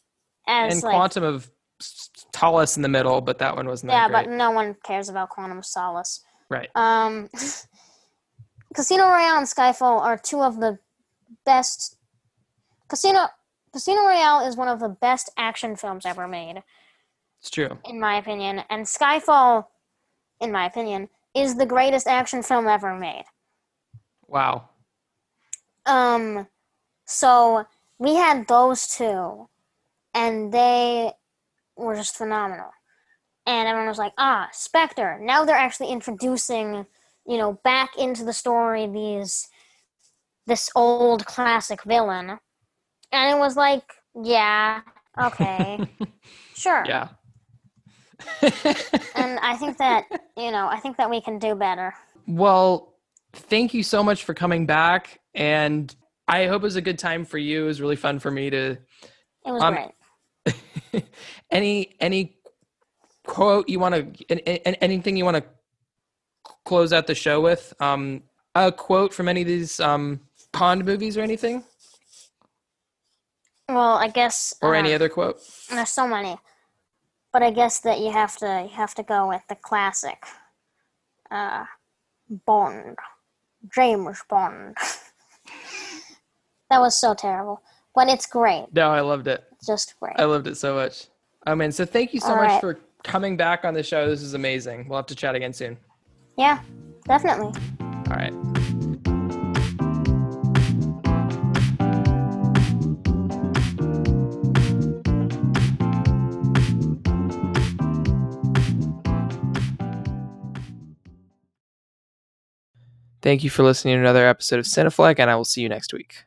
Speaker 1: as
Speaker 7: and
Speaker 1: like
Speaker 7: Quantum of Solace in the middle, but that one wasn't
Speaker 1: yeah, but no one cares about Quantum of Solace.
Speaker 7: right.
Speaker 1: Um, Casino Royale and Skyfall are two of the best. Casino Casino Royale is one of the best action films ever made,
Speaker 7: It's true.
Speaker 1: in my opinion, and Skyfall in my opinion, is the greatest action film ever made.
Speaker 7: Wow.
Speaker 1: Um, so we had those two, and they were just phenomenal. And everyone was like, ah, Spectre. Now they're actually introducing, you know, back into the story these this old classic villain. And it was like, yeah, okay. sure.
Speaker 7: Yeah.
Speaker 1: And I think that, you know, I think that we can do better.
Speaker 7: Well, thank you so much for coming back. And I hope it was a good time for you. It was really fun for me to.
Speaker 1: It was
Speaker 7: Um,
Speaker 1: great.
Speaker 7: any any quote you want to anything you want to close out the show with um a quote from any of these um Bond movies or anything
Speaker 1: Well, I guess
Speaker 7: or any
Speaker 1: uh,
Speaker 7: other quote
Speaker 1: There's so many, but I guess that you have to you have to go with the classic. Uh, Bond, James Bond. that was so terrible, but it's great.
Speaker 7: no i loved it
Speaker 1: just great.
Speaker 7: i loved it so much oh man so thank you so
Speaker 1: All
Speaker 7: much
Speaker 1: right.
Speaker 7: for coming back on the show this is amazing we'll have to chat again soon
Speaker 1: Yeah, definitely.
Speaker 7: all right Thank you for listening to another episode of Cinefleck, and I will see you next week.